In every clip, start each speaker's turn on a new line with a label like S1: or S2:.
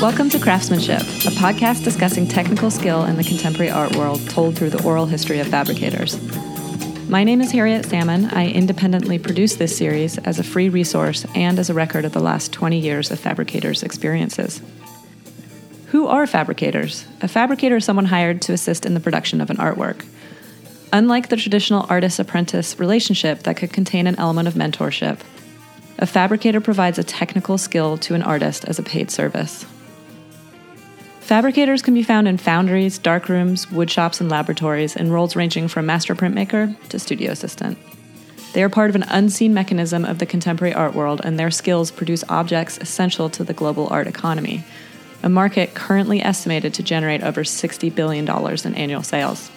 S1: Welcome to Craftsmanship, a podcast discussing technical skill in the contemporary art world told through the oral history of fabricators. My name is Harriet Salmon. I independently produce this series as a free resource and as a record of the last 20 years of fabricators' experiences. Who are fabricators? A fabricator is someone hired to assist in the production of an artwork. Unlike the traditional artist apprentice relationship that could contain an element of mentorship, a fabricator provides a technical skill to an artist as a paid service. Fabricators can be found in foundries, darkrooms, woodshops, and laboratories in roles ranging from master printmaker to studio assistant. They are part of an unseen mechanism of the contemporary art world, and their skills produce objects essential to the global art economy, a market currently estimated to generate over $60 billion in annual sales.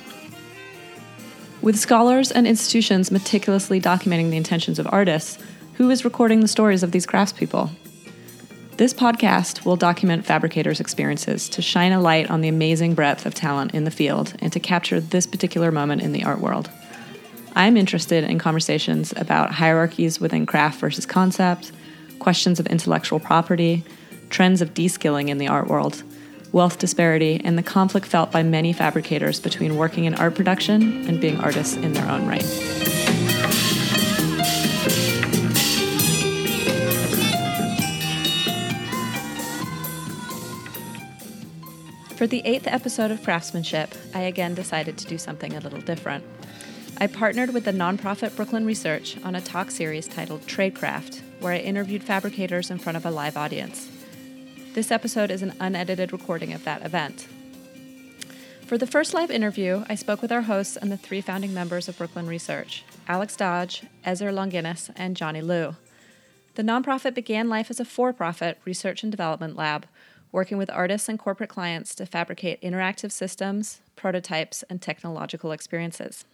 S1: With scholars and institutions meticulously documenting the intentions of artists, who is recording the stories of these craftspeople? This podcast will document fabricators' experiences to shine a light on the amazing breadth of talent in the field and to capture this particular moment in the art world. I'm interested in conversations about hierarchies within craft versus concept, questions of intellectual property, trends of deskilling in the art world, wealth disparity, and the conflict felt by many fabricators between working in art production and being artists in their own right. For the eighth episode of Craftsmanship, I again decided to do something a little different. I partnered with the nonprofit Brooklyn Research on a talk series titled Tradecraft, where I interviewed fabricators in front of a live audience. This episode is an unedited recording of that event. For the first live interview, I spoke with our hosts and the three founding members of Brooklyn Research Alex Dodge, Ezer Longinotti, and Johnny Liu. The nonprofit began life as a for profit research and development lab, working with artists and corporate clients to fabricate interactive systems, prototypes, and technological experiences.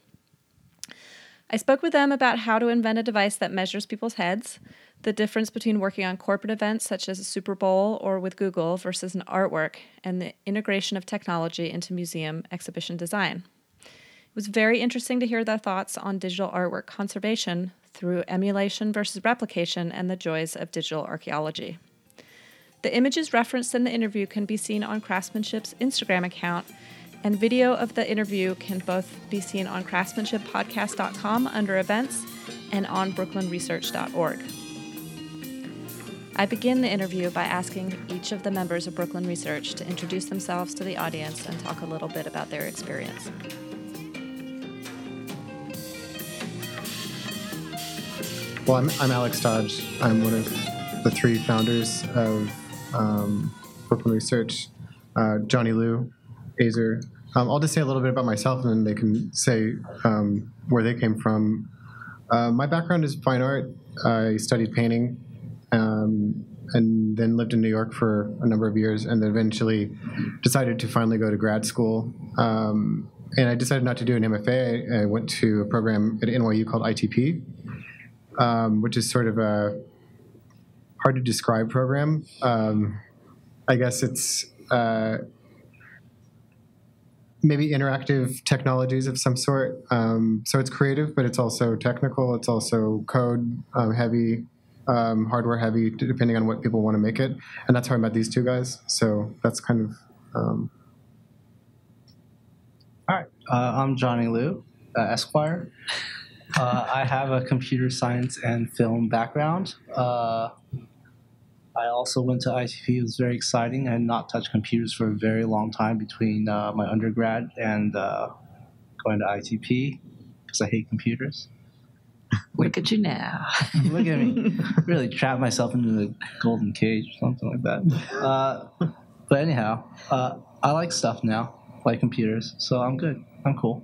S1: I spoke with them about how to invent a device that measures people's heads, the difference between working on corporate events such as a Super Bowl or with Google versus an artwork, and the integration of technology into museum exhibition design. It was very interesting to hear their thoughts on digital artwork conservation through emulation versus replication and the joys of digital archaeology. The images referenced in the interview can be seen on Craftsmanship's Instagram account, and video of the interview can both be seen on craftsmanshippodcast.com under events and on brooklynresearch.org. I begin the interview by asking each of the members of Brooklyn Research to introduce themselves to the audience and talk a little bit about their experience.
S2: Well, I'm, I'm Alex Dodge. I'm one of the three founders of um, Brooklyn Research. Uh, Johnny Liu, Ezer. Um, I'll just say a little bit about myself, and then they can say um, where they came from. Uh, my background is fine art. I studied painting um, and then lived in New York for a number of years, and then eventually decided to finally go to grad school. Um, and I decided not to do an MFA. I, I, went to a program at NYU called ITP, um, which is sort of a hard to describe program. Um, I guess it's uh, maybe interactive technologies of some sort. Um, so it's creative, but it's also technical. It's also code um, heavy um, hardware heavy, depending on what people want to make it. And that's how I met these two guys. So that's kind of. Um...
S3: All right. Uh, I'm Johnny Liu, uh, Esquire. Uh, I have a computer science and film background. Uh, I also went to ITP. It was very exciting. I had not touched computers for a very long time between uh, my undergrad and uh, going to ITP because I hate computers.
S1: Look at you now.
S3: Look at me. really trap myself into the golden cage or something like that. Uh, but anyhow, uh, I like stuff now, like computers, so I'm good. I'm cool.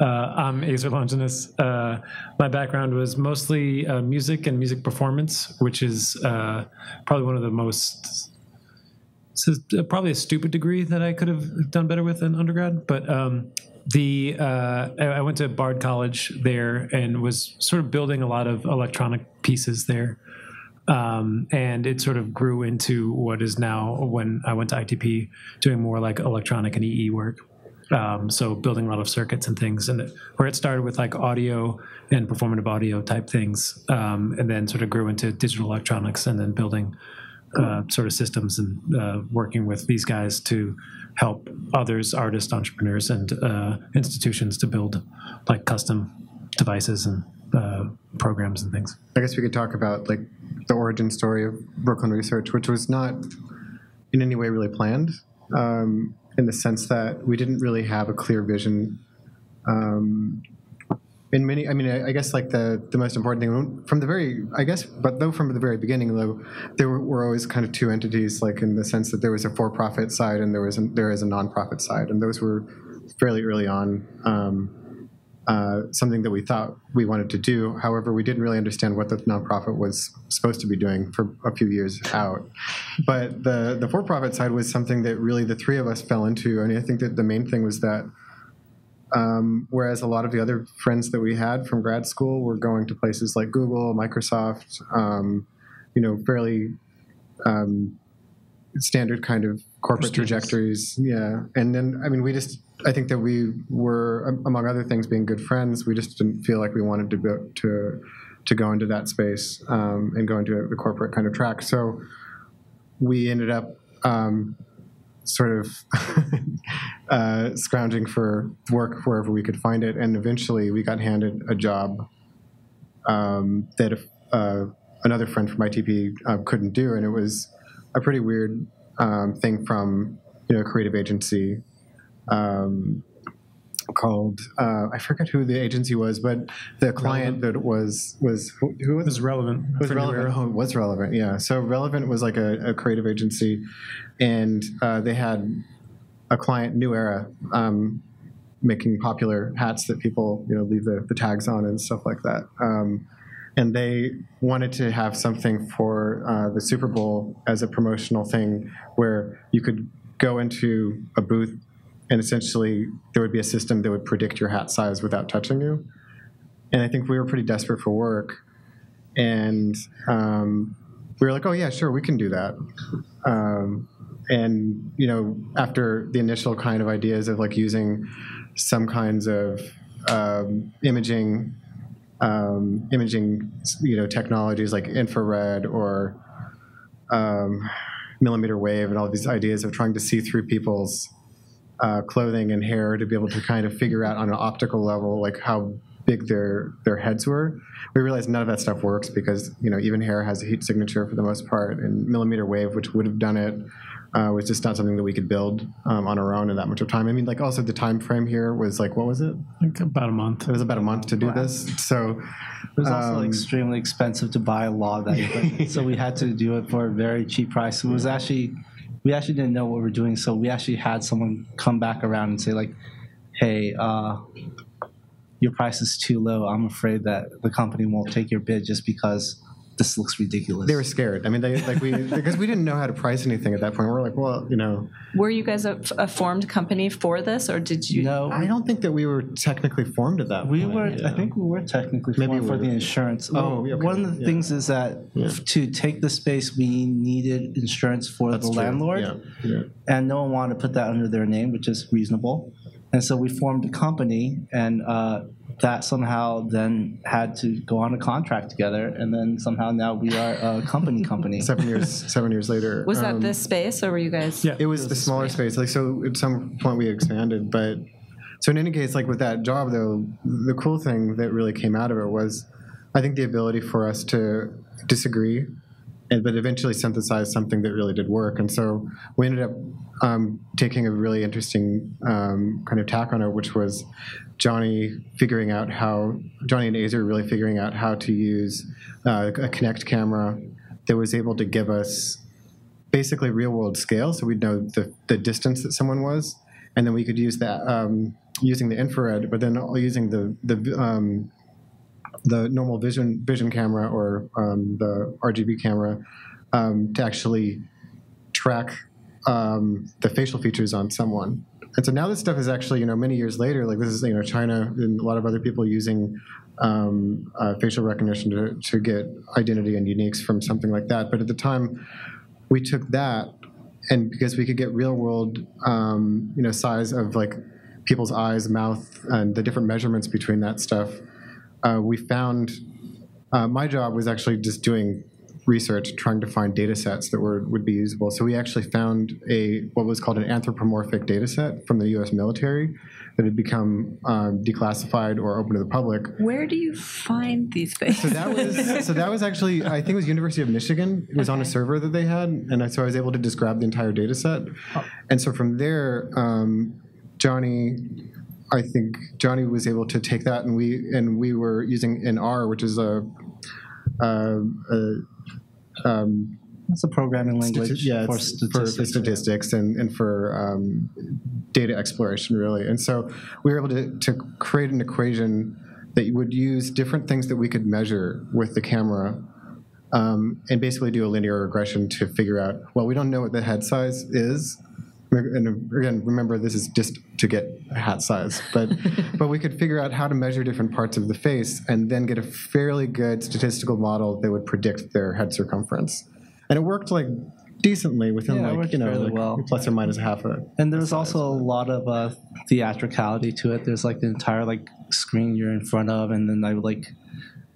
S4: Uh, I'm Ezer Longinotti. Uh, my background was mostly uh, music and music performance, which is uh, probably one of the most. Is probably a stupid degree that I could have done better with in undergrad, but um, the uh, I went to Bard College there and was sort of building a lot of electronic pieces there. Um, and it sort of grew into what is now when I went to ITP doing more like electronic and EE work. Um, so building a lot of circuits and things, and where it started with like audio and performative audio type things, um, and then sort of grew into digital electronics, and then building uh, sort of systems and uh, working with these guys to help others, artists, entrepreneurs, and uh, institutions to build like custom devices and uh, programs and things.
S2: I guess we could talk about like the origin story of Brooklyn Research, which was not in any way really planned, um, in the sense that we didn't really have a clear vision. Um, in many, I mean, I, I guess like the the most important thing from the very, I guess, but though from the very beginning, though, there were, were always kind of two entities, like in the sense that there was a for-profit side and there was a, there is a nonprofit side, and those were fairly early on. Um, uh, something that we thought we wanted to do. However, we didn't really understand what the nonprofit was supposed to be doing for a few years out. But the the for profit side was something that really the three of us fell into. Mean, I think that the main thing was that. Um, whereas a lot of the other friends that we had from grad school were going to places like Google, Microsoft, um, you know, fairly um, standard kind of corporate trajectories. Yeah, and then I mean, we just I think that we were, among other things, being good friends. We just didn't feel like we wanted to go to to go into that space um, and go into the corporate kind of track. So we ended up um, sort of uh, scrounging for work wherever we could find it, and eventually we got handed a job um, that uh, another friend from ITP uh, couldn't do, and it was a pretty weird um, thing from you know a creative agency um, called uh, I forget who the agency was, but the client that was was who, who
S4: It was relevant.
S2: was relevant. Oh, was relevant. Yeah. So relevant was like a, a creative agency, and uh, they had a client, New Era, um, making popular hats that people you know leave the, the tags on and stuff like that. Um, and they wanted to have something for uh, the Super Bowl as a promotional thing where you could go into a booth and essentially there would be a system that would predict your hat size without touching you. And I think we were pretty desperate for work, and um, we were like, "Oh yeah, sure, we can do that." Um, and you know, after the initial kind of ideas of like using some kinds of um, imaging, um, imaging, you know, technologies like infrared or um, millimeter wave, and all these ideas of trying to see through people's uh, clothing and hair to be able to kind of figure out on an optical level like how big their their heads were. We realized none of that stuff works because you know even hair has a heat signature for the most part, and millimeter wave, which would have done it, uh, was just not something that we could build um, on our own in that much of time. I mean, like also the time frame here was like what was it?
S4: Like about a month.
S2: It was about a month to do
S3: Wow.
S2: this. So
S3: It was also
S2: Um,
S3: extremely expensive to buy a law of that equipment, so we had to do it for a very cheap price. It was actually, we actually didn't know what we were doing, so we actually had someone come back around and say like, "Hey, uh, your price is too low. I'm afraid that the company won't take your bid just because this looks ridiculous."
S2: they were scared. I mean, they like we because we didn't know how to price anything at that point. We're like, well, you know,
S1: Were you guys a, a formed company for this, or did you?
S3: no,
S2: I don't think that we were technically formed at that
S3: We
S2: point.
S3: were,
S2: Yeah.
S3: I think we were technically
S2: Maybe
S3: formed
S2: we
S3: for the insurance.
S2: Oh,
S3: Well,
S2: yeah, okay.
S3: One of the
S2: Yeah.
S3: things is that
S2: Yeah.
S3: to take the space, we needed insurance for
S2: That's
S3: the
S2: true.
S3: landlord,
S2: Yeah, yeah.
S3: and no one wanted to put that under their name, which is reasonable. And so we formed a company, and uh, that somehow then had to go on a contract together, and then somehow now we are a company company.
S2: Seven years, seven years later.
S1: Was that
S2: um,
S1: this space, or were you guys?
S4: Yeah.
S2: It was the smaller space. Like so, at some point we expanded, but so in any case, like with that job though, the cool thing that really came out of it was, I think the ability for us to disagree, and but eventually synthesized something that really did work. And so we ended up um, taking a really interesting um, kind of tack on it, which was Johnny figuring out how Johnny and Ezer really figuring out how to use uh, a Kinect camera that was able to give us basically real world scale, so we'd know the, the distance that someone was, and then we could use that um, using the infrared, but then using the the um, the normal vision vision camera or um, the RGB camera um, to actually track um, the facial features on someone. And so now this stuff is actually, you know, many years later, like this is, you know, China and a lot of other people using um, uh, facial recognition to, to get identity and uniques from something like that. But at the time, we took that and because we could get real world um, you know size of like people's eyes mouth and the different measurements between that stuff uh, we found uh, my job was actually just doing research trying to find data sets that were would be usable. So we actually found a what was called an anthropomorphic data set from the U.S. military that had become um, declassified or open to the public.
S1: Where do you find these things?
S2: So that was so that was actually I think it was University of Michigan. It was on a server that they had, and I, so I was able to just grab the entire data set. And so from there, um, Johnny, I think Johnny was able to take that, and we and we were using an R, which is a, a, a um,
S3: It's a programming language
S2: yeah,
S3: for statistics.
S2: for statistics and, and for um, data exploration, really. And so we were able to, to create an equation that would use different things that we could measure with the camera um, and basically do a linear regression to figure out, well, we don't know what the head size is. And again, remember, this is just to get a hat size, but but we could figure out how to measure different parts of the face and then get a fairly good statistical model that would predict their head circumference and it worked like decently within
S3: Yeah,
S2: like you know
S3: fairly
S2: like
S3: well.
S2: plus or minus a half a
S3: And there's also a lot of uh, theatricality to it. There's like the entire like screen you're in front of, and then I would like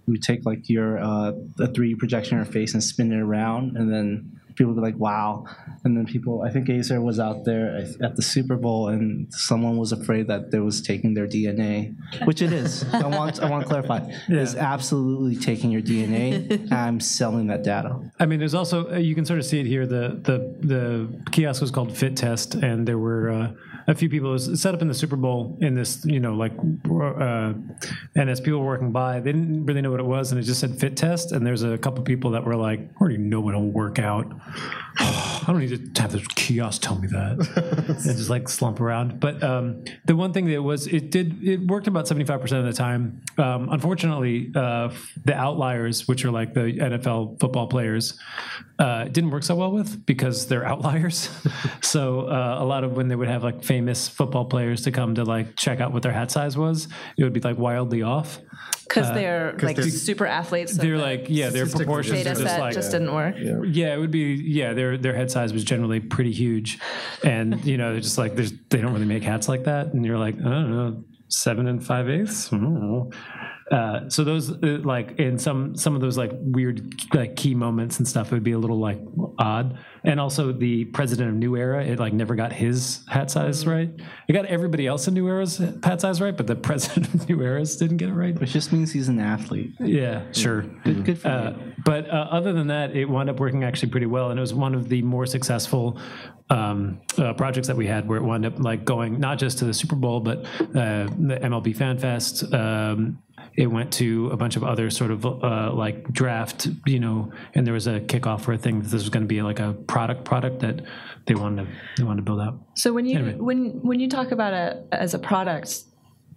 S3: we would take like your uh, a 3D projection of your face and spin it around, and then people would be like, "Wow!" And then people, I think Ezer was out there at- the Super Bowl, and someone was afraid that they was taking their DNA, which it is. I want I want to clarify, it's absolutely taking your DNA. and I'm selling that data.
S4: I mean, there's also uh, you can sort of see it here. The the the kiosk was called Fit Test, and there were uh, a few people. It was set up in the Super Bowl in this, you know, like, uh, and as people were working by, they didn't really know what it was, and it just said Fit Test. And there's a couple people that were like, "I already know it'll work out. I don't need to have the kiosk tell me that." and just like slump around. But um, the one thing that was, it did, it worked about 75% of the time. Um, unfortunately, uh, the outliers, which are like the NFL football players, uh, it didn't work so well with because they're outliers. so uh, a lot of when they would have like famous football players to come to like check out what their hat size was, it would be like wildly off.
S1: Because they're like
S2: they're-
S1: super athletes. so
S4: They're
S1: the
S4: like, yeah, their proportions
S1: data
S4: are just
S1: set
S4: like
S1: just didn't work.
S4: yeah, it would be. Yeah, their their head size was generally pretty huge, and you know, they're just like there's they don't really make hats like that, and you're like, I don't know, seven and five eighths. I don't know. Uh, so those uh, like in some some of those like weird like key moments and stuff it would be a little like odd. And also the president of new era it like never got his hat size right. It got everybody else in new era's hat size right but the president of new era's didn't get it right.
S3: Which just means he's an athlete.
S4: yeah. Sure.
S3: Good, good for
S4: uh, but uh, other than that, it wound up working actually pretty well, and it was one of the more successful um, uh, projects that we had, where it wound up like going not just to the Super Bowl, but uh, the MLB Fan Fest. Um, it went to a bunch of other sort of uh, like draft, you know, and there was a kickoff for a thing that this was going to be like a product product that they wanted to they wanted to build out.
S1: So when you
S4: Anyway.
S1: when when you talk about it as a product,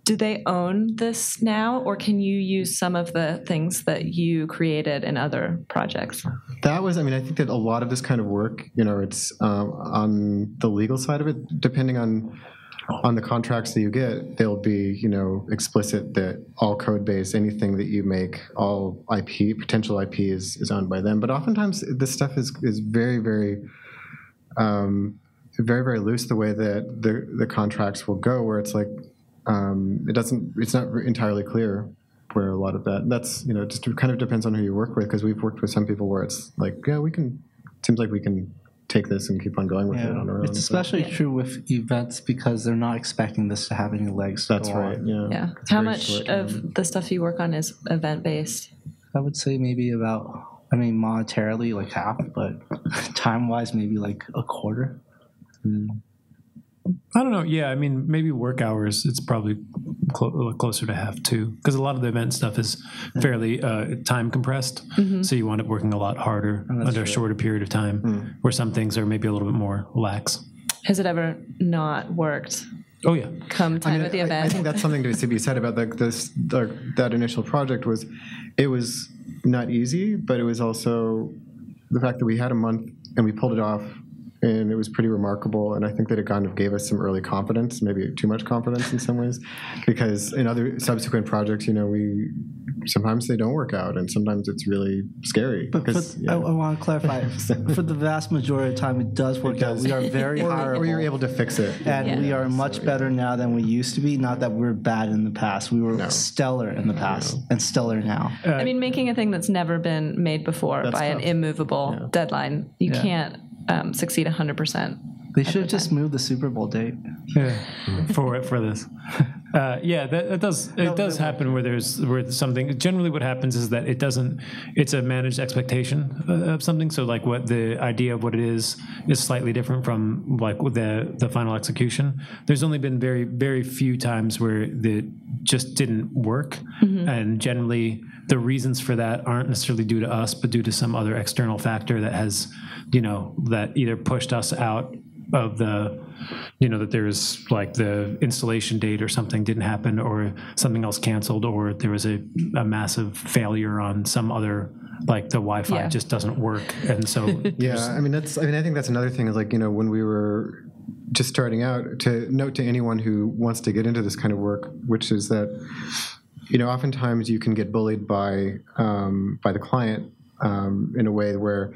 S1: do they own this now, or can you use some of the things that you created in other projects?
S2: that was i mean i think that a lot of this kind of work you know it's um, on the legal side of it depending on on the contracts that you get they'll be you know explicit that all code base anything that you make all ip potential ip is, is owned by them. But oftentimes this stuff is is very very um, very very loose the way that the the contracts will go where it's like um, it doesn't it's not entirely clear where a lot of that that's you know it just kind of depends on who you work with because we've worked with some people where it's like yeah we can seems like we can take this and keep on going with it on our own
S3: It's
S2: but-
S3: especially true with events because they're not expecting this to have any legs. to
S2: that's
S3: go
S2: right
S3: on.
S2: yeah
S1: Yeah.
S2: It's
S1: How much
S2: short term.
S1: of the stuff you work on is event based?
S3: I would say maybe about, I mean, monetarily like half, but time wise, maybe like a quarter. Hmm.
S4: I don't know. Yeah, I mean, maybe work hours. It's probably clo- uh, closer to half two because a lot of the event stuff is hmm. fairly uh, time compressed. Mm-hmm. So you wind up working a lot harder oh, under a shorter period of time, hmm. where some things are maybe a little bit more lax.
S1: Has it ever not worked?
S4: Oh yeah,
S1: Come time
S2: I, mean,
S1: of the
S2: I-
S1: event.
S2: I think that's something to be said about like this the, that initial project was it was not easy, but it was also the fact that we had a month and we pulled it off and it was pretty remarkable. And I think that it kind of gave us some early confidence, maybe too much confidence in some ways, because in other subsequent projects, you know, we sometimes they don't work out, and sometimes it's really scary.
S3: But, but
S2: 'cause,
S3: I,
S2: yeah.
S3: I want to clarify. for the vast majority of the time, it does work out.
S2: does.
S3: We are very
S2: or, or you're able to fix it.
S3: and
S1: Yeah.
S3: we are much better now than we used to be. Not that we're bad in the past. We were
S2: No.
S3: stellar in the past and stellar now.
S1: I mean, making a thing that's never been made before
S2: That's
S1: by an
S2: tough.
S1: immovable deadline, you
S3: Yeah.
S1: can't um, succeed 100%.
S3: They should have just moved the Super Bowl date.
S4: Yeah, for for this. Uh, yeah, that, that does it does happen where there's where something. Generally, what happens is that it doesn't. It's a managed expectation uh, of something. So, like, what the idea of what it is is slightly different from like the the final execution. There's only been very very few times where the just didn't work, and generally the reasons for that aren't necessarily due to us, but due to some other external factor that has, you know, that either pushed us out of the you know that there's like the installation date or something didn't happen or something else canceled or there was a, a massive failure on some other like the wi-fi
S1: Yeah.
S4: just doesn't work and so
S2: Yeah, I mean that's. I mean, I think that's another thing. Is like you know when we were just starting out. To note to anyone who wants to get into this kind of work, which is that you know oftentimes you can get bullied by um, by the client um, in a way where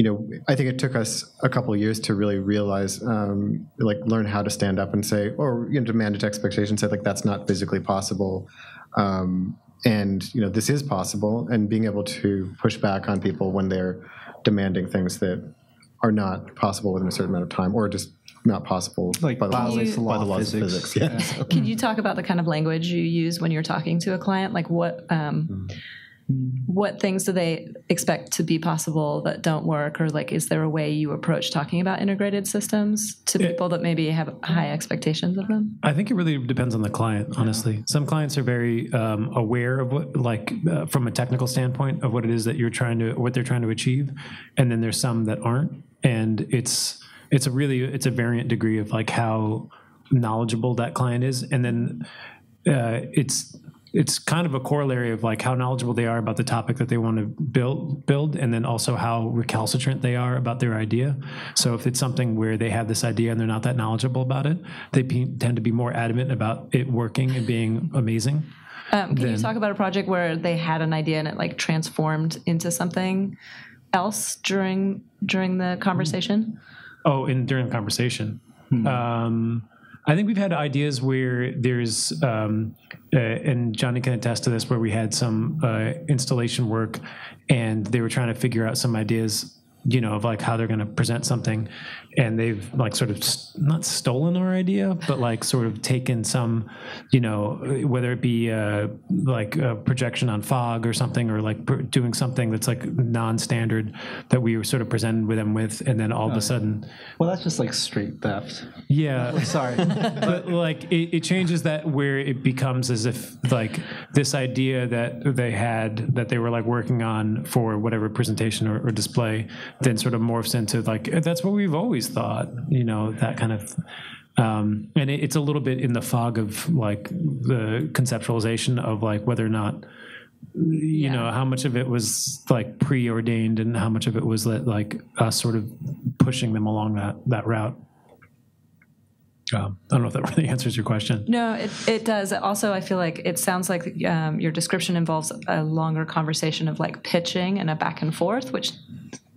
S2: you know I think it took us a couple of years to really realize um, like learn how to stand up and say or you know to manage expectations say like that's not physically possible. Um, and you know this is possible and being able to push back on people when they're demanding things that are not possible within a certain amount of time or just not possible
S3: Like
S2: by the laws,
S3: violates the law
S2: by the
S3: of
S2: laws
S3: physics.
S2: of physics. Yeah.
S1: Can you talk about the kind of language you use when you're talking to a client? Like what um, what things do they expect to be possible that don't work, or like is there a way you approach talking about integrated systems to people that maybe have high expectations of them?
S4: I think it really depends on the client, honestly. Some clients are very um, aware of what, like, uh, from a technical standpoint, of what it is that you're trying to, what they're trying to achieve, and then there's some that aren't, and it's it's a really it's a variant degree of like how knowledgeable that client is, and then uh, it's it's kind of a corollary of like how knowledgeable they are about the topic that they want to build build and then also how recalcitrant they are about their idea so if it's something where they have this idea and they're not that knowledgeable about it they pe- tend to be more adamant about it working and being amazing
S1: Um, can you talk about a project where they had an idea and it like transformed into something else during during the conversation?
S4: Oh, in during the conversation. Um, I think we've had ideas where there's, um, uh, and Johnny can attest to this, where we had some uh, installation work, and they were trying to figure out some ideas, you know, of like how they're going to present something, and they've like sort of s- not stolen our idea, but like sort of taken some, you know, whether it be uh, like a projection on fog or something, or like pr- doing something that's like non-standard that we were sort of presented with them with, and then all of a sudden,
S3: Well, that's just like straight theft.
S4: yeah,
S3: Sorry.
S4: but like it, it changes that where it becomes as if like this idea that they had that they were like working on for whatever presentation or, or display then sort of morphs into like "Eh, that's what we've always thought you know that kind of um, and it, it's a little bit in the fog of like the conceptualization of like whether or not you know how much of it was like preordained and how much of it was like us sort of pushing them along that that route um, I don't know if that really answers your question.
S1: No, it, it does. Also, I feel like it sounds like um, your description involves a longer conversation of like pitching and a back and forth, which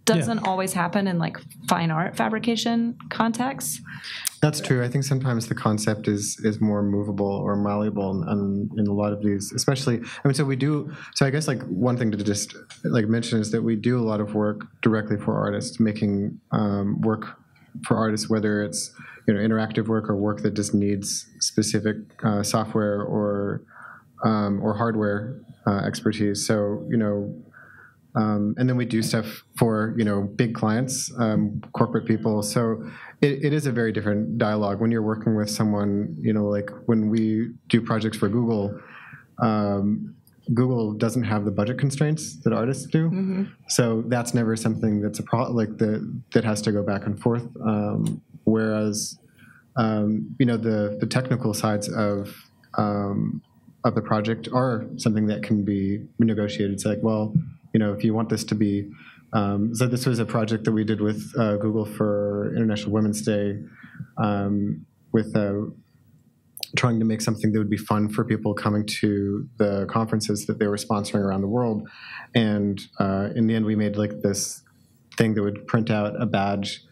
S1: doesn't always happen in like fine art fabrication contexts.
S2: That's true. I think sometimes the concept is is more movable or malleable, and in, a lot of these, especially. I mean, so we do. So I guess like one thing to just like mention is that we do a lot of work directly for artists, making um, work for artists, whether it's you know interactive work or work that just needs specific uh, software or um, or hardware uh, expertise. So you know um, and then we do stuff for you know big clients, um, corporate people. So it, it is a very different dialogue when you're working with someone. You know, like when we do projects for Google, um, Google doesn't have the budget constraints that artists do. So that's never something that's a pro- like the that has to go back and forth. Um, whereas um, you know the the technical sides of um, of the project are something that can be negotiated. It's like, well, you know, if you want this to be um, so this was a project that we did with uh, Google for International Women's Day, um, with uh, trying to make something that would be fun for people coming to the conferences that they were sponsoring around the world. And uh, in the end, we made like this thing that would print out a badge,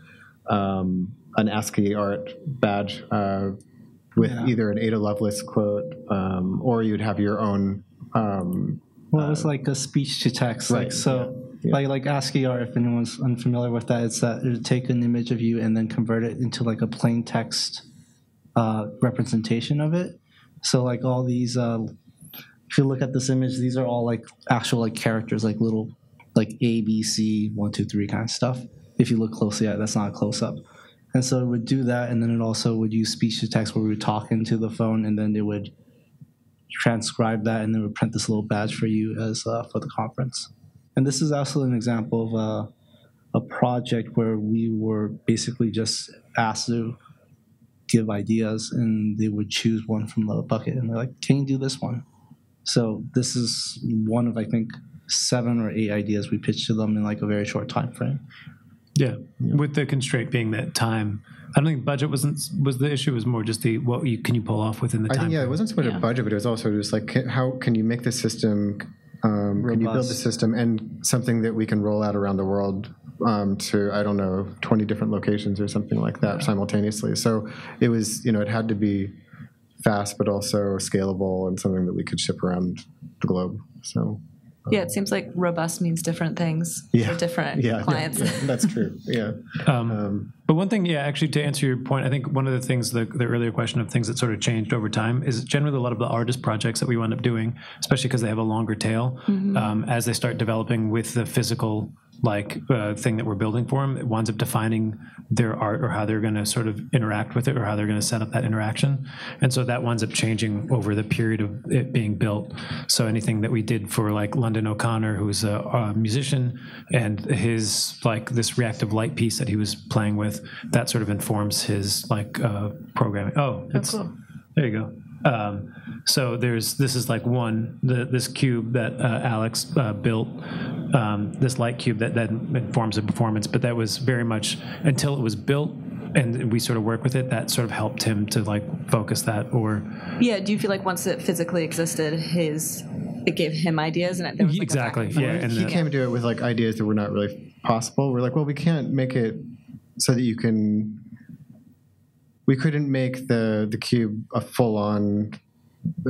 S2: um, an ASCII art badge uh, with
S3: Yeah.
S2: either an Ada Lovelace quote, um, or you'd have your own. Um,
S3: Well, it was like a speech to text. Like
S2: right,
S3: so,
S2: yeah.
S3: like like ASCII art. If anyone's unfamiliar with that, it's that it would take an image of you and then convert it into like a plain text uh, representation of it. So like all these, uh, if you look at this image, these are all like actual like characters, like little like A B C one two three kind of stuff. If you look closely at, it, that's not a close up. And so it would do that, and then it also would use speech to text where we would talk into the phone, and then it would transcribe that and then we print this little badge for you as uh, for the conference. And this is also an example of uh, a project where we were basically just asked to give ideas, and they would choose one from the bucket, and they're like, "Can you do this one?" So this is one of I think seven or eight ideas we pitched to them in like a very short time frame.
S4: Yeah, with the constraint being that time. I don't think budget wasn't was the issue. It was more just the what you can you pull off within the
S2: I
S4: time.
S2: think yeah, it wasn't so much
S1: Yeah.
S2: a budget, but it was also just like how can you make the system, um, can you build the system and something that we can roll out around the world um, to I don't know twenty different locations or something like that simultaneously. So it was you know it had to be fast, but also scalable and something that we could ship around the globe. So
S1: Yeah, it seems like robust means different things
S2: Yeah.
S1: for different
S2: yeah, yeah,
S1: clients.
S2: yeah, that's true. Yeah.
S4: Um,
S2: Um,
S4: But one thing, yeah, actually, to answer your point, I think one of the things, the, the earlier question of things that sort of changed over time is generally a lot of the artist projects that we wind up doing, especially because they have a longer tail, um, as they start developing with the physical like uh, thing that we're building for them, it winds up defining their art or how they're going to sort of interact with it or how they're going to set up that interaction. And so that winds up changing over the period of it being built. So anything that we did for like London O'Connor, who's a, a musician, and his like this reactive light piece that he was playing with, that sort of informs his like uh, programming. Oh, it's,
S1: cool.
S4: there you go. Um, so there's this is like one the, this cube that uh, Alex uh, built, um, this light cube that then informs the performance. But that was very much until it was built and we sort of work with it. That sort of helped him to like focus that or
S1: Yeah, do you feel like once it physically existed, his it gave him ideas and it, there was like
S4: exactly
S1: a
S4: yeah. And
S2: he
S4: the-
S2: came to it with like ideas that were not really possible. We're like, well, we can't make it so that you can. We couldn't make the the cube a full on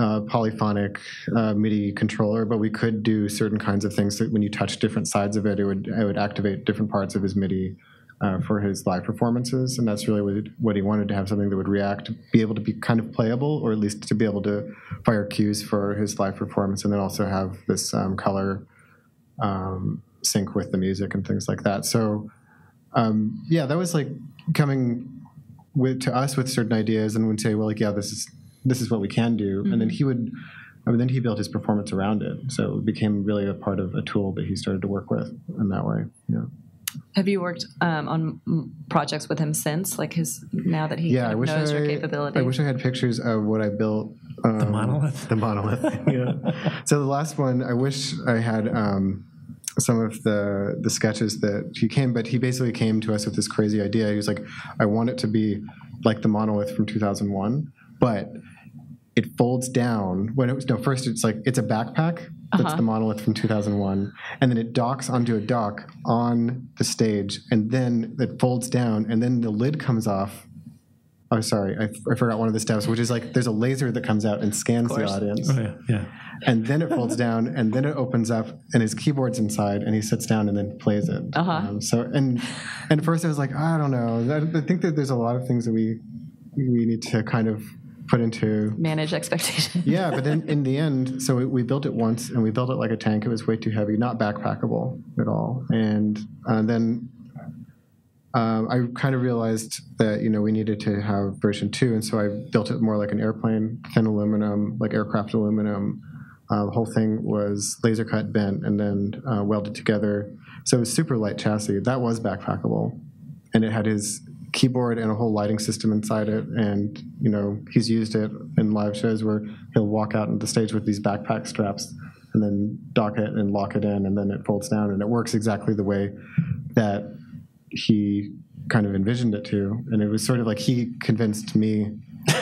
S2: uh, polyphonic uh, MIDI controller, but we could do certain kinds of things that when you touch different sides of it, it would it would activate different parts of his MIDI. Uh, for his live performances, and that's really what, what he wanted to have something that would react, be able to be kind of playable, or at least to be able to fire cues for his live performance, and then also have this um, color um, sync with the music and things like that. So um, yeah, that was like coming with to us with certain ideas and would say, well, like yeah, this is this is what we can do, and then he would. I mean, then he built his performance around it, so it became really a part of a tool that he started to work with in that way. Yeah,
S1: Have you worked um, on projects with him since? Like his now that he
S2: yeah.
S1: kind
S2: I
S1: of
S2: wish
S1: knows
S2: I,
S1: your capability.
S2: I wish I had pictures of what I built. Um, the
S4: monolith?
S2: The monolith. yeah. So the last one, I wish I had. Um, some of the the sketches that he came, but he basically came to us with this crazy idea. He was like, "I want it to be like the monolith from 2001, but it folds down when it was no first. It's like it's a backpack that's
S1: Uh-huh.
S2: the monolith from 2001, and then it docks onto a dock on the stage, and then it folds down, and then the lid comes off." Oh, sorry, I, I forgot one of the steps, which is like there's a laser that comes out and scans the audience
S4: oh, yeah, yeah.
S2: and then it folds down, and then it opens up, and his keyboard's inside, and he sits down and then plays it.
S1: Uh-huh.
S2: Um, so, and and at first I was like, I don't know. I, I think that there's a lot of things that we we need to kind of put into.
S1: Manage expectations.
S2: Yeah, but then in the end, so we, we built it once, and we built it like a tank. It was way too heavy, not backpackable at all. And uh, then um, I kind of realized that you know we needed to have version two, and so I built it more like an airplane, thin aluminum, like aircraft aluminum. Uh, the whole thing was laser cut, bent, and then uh, welded together. So it was super light chassis. That was backpackable, and it had his keyboard and a whole lighting system inside it. And you know he's used it in live shows where he'll walk out on the stage with these backpack straps and then dock it and lock it in, and then it folds down, and it works exactly the way that he kind of envisioned it to. And it was sort of like he convinced me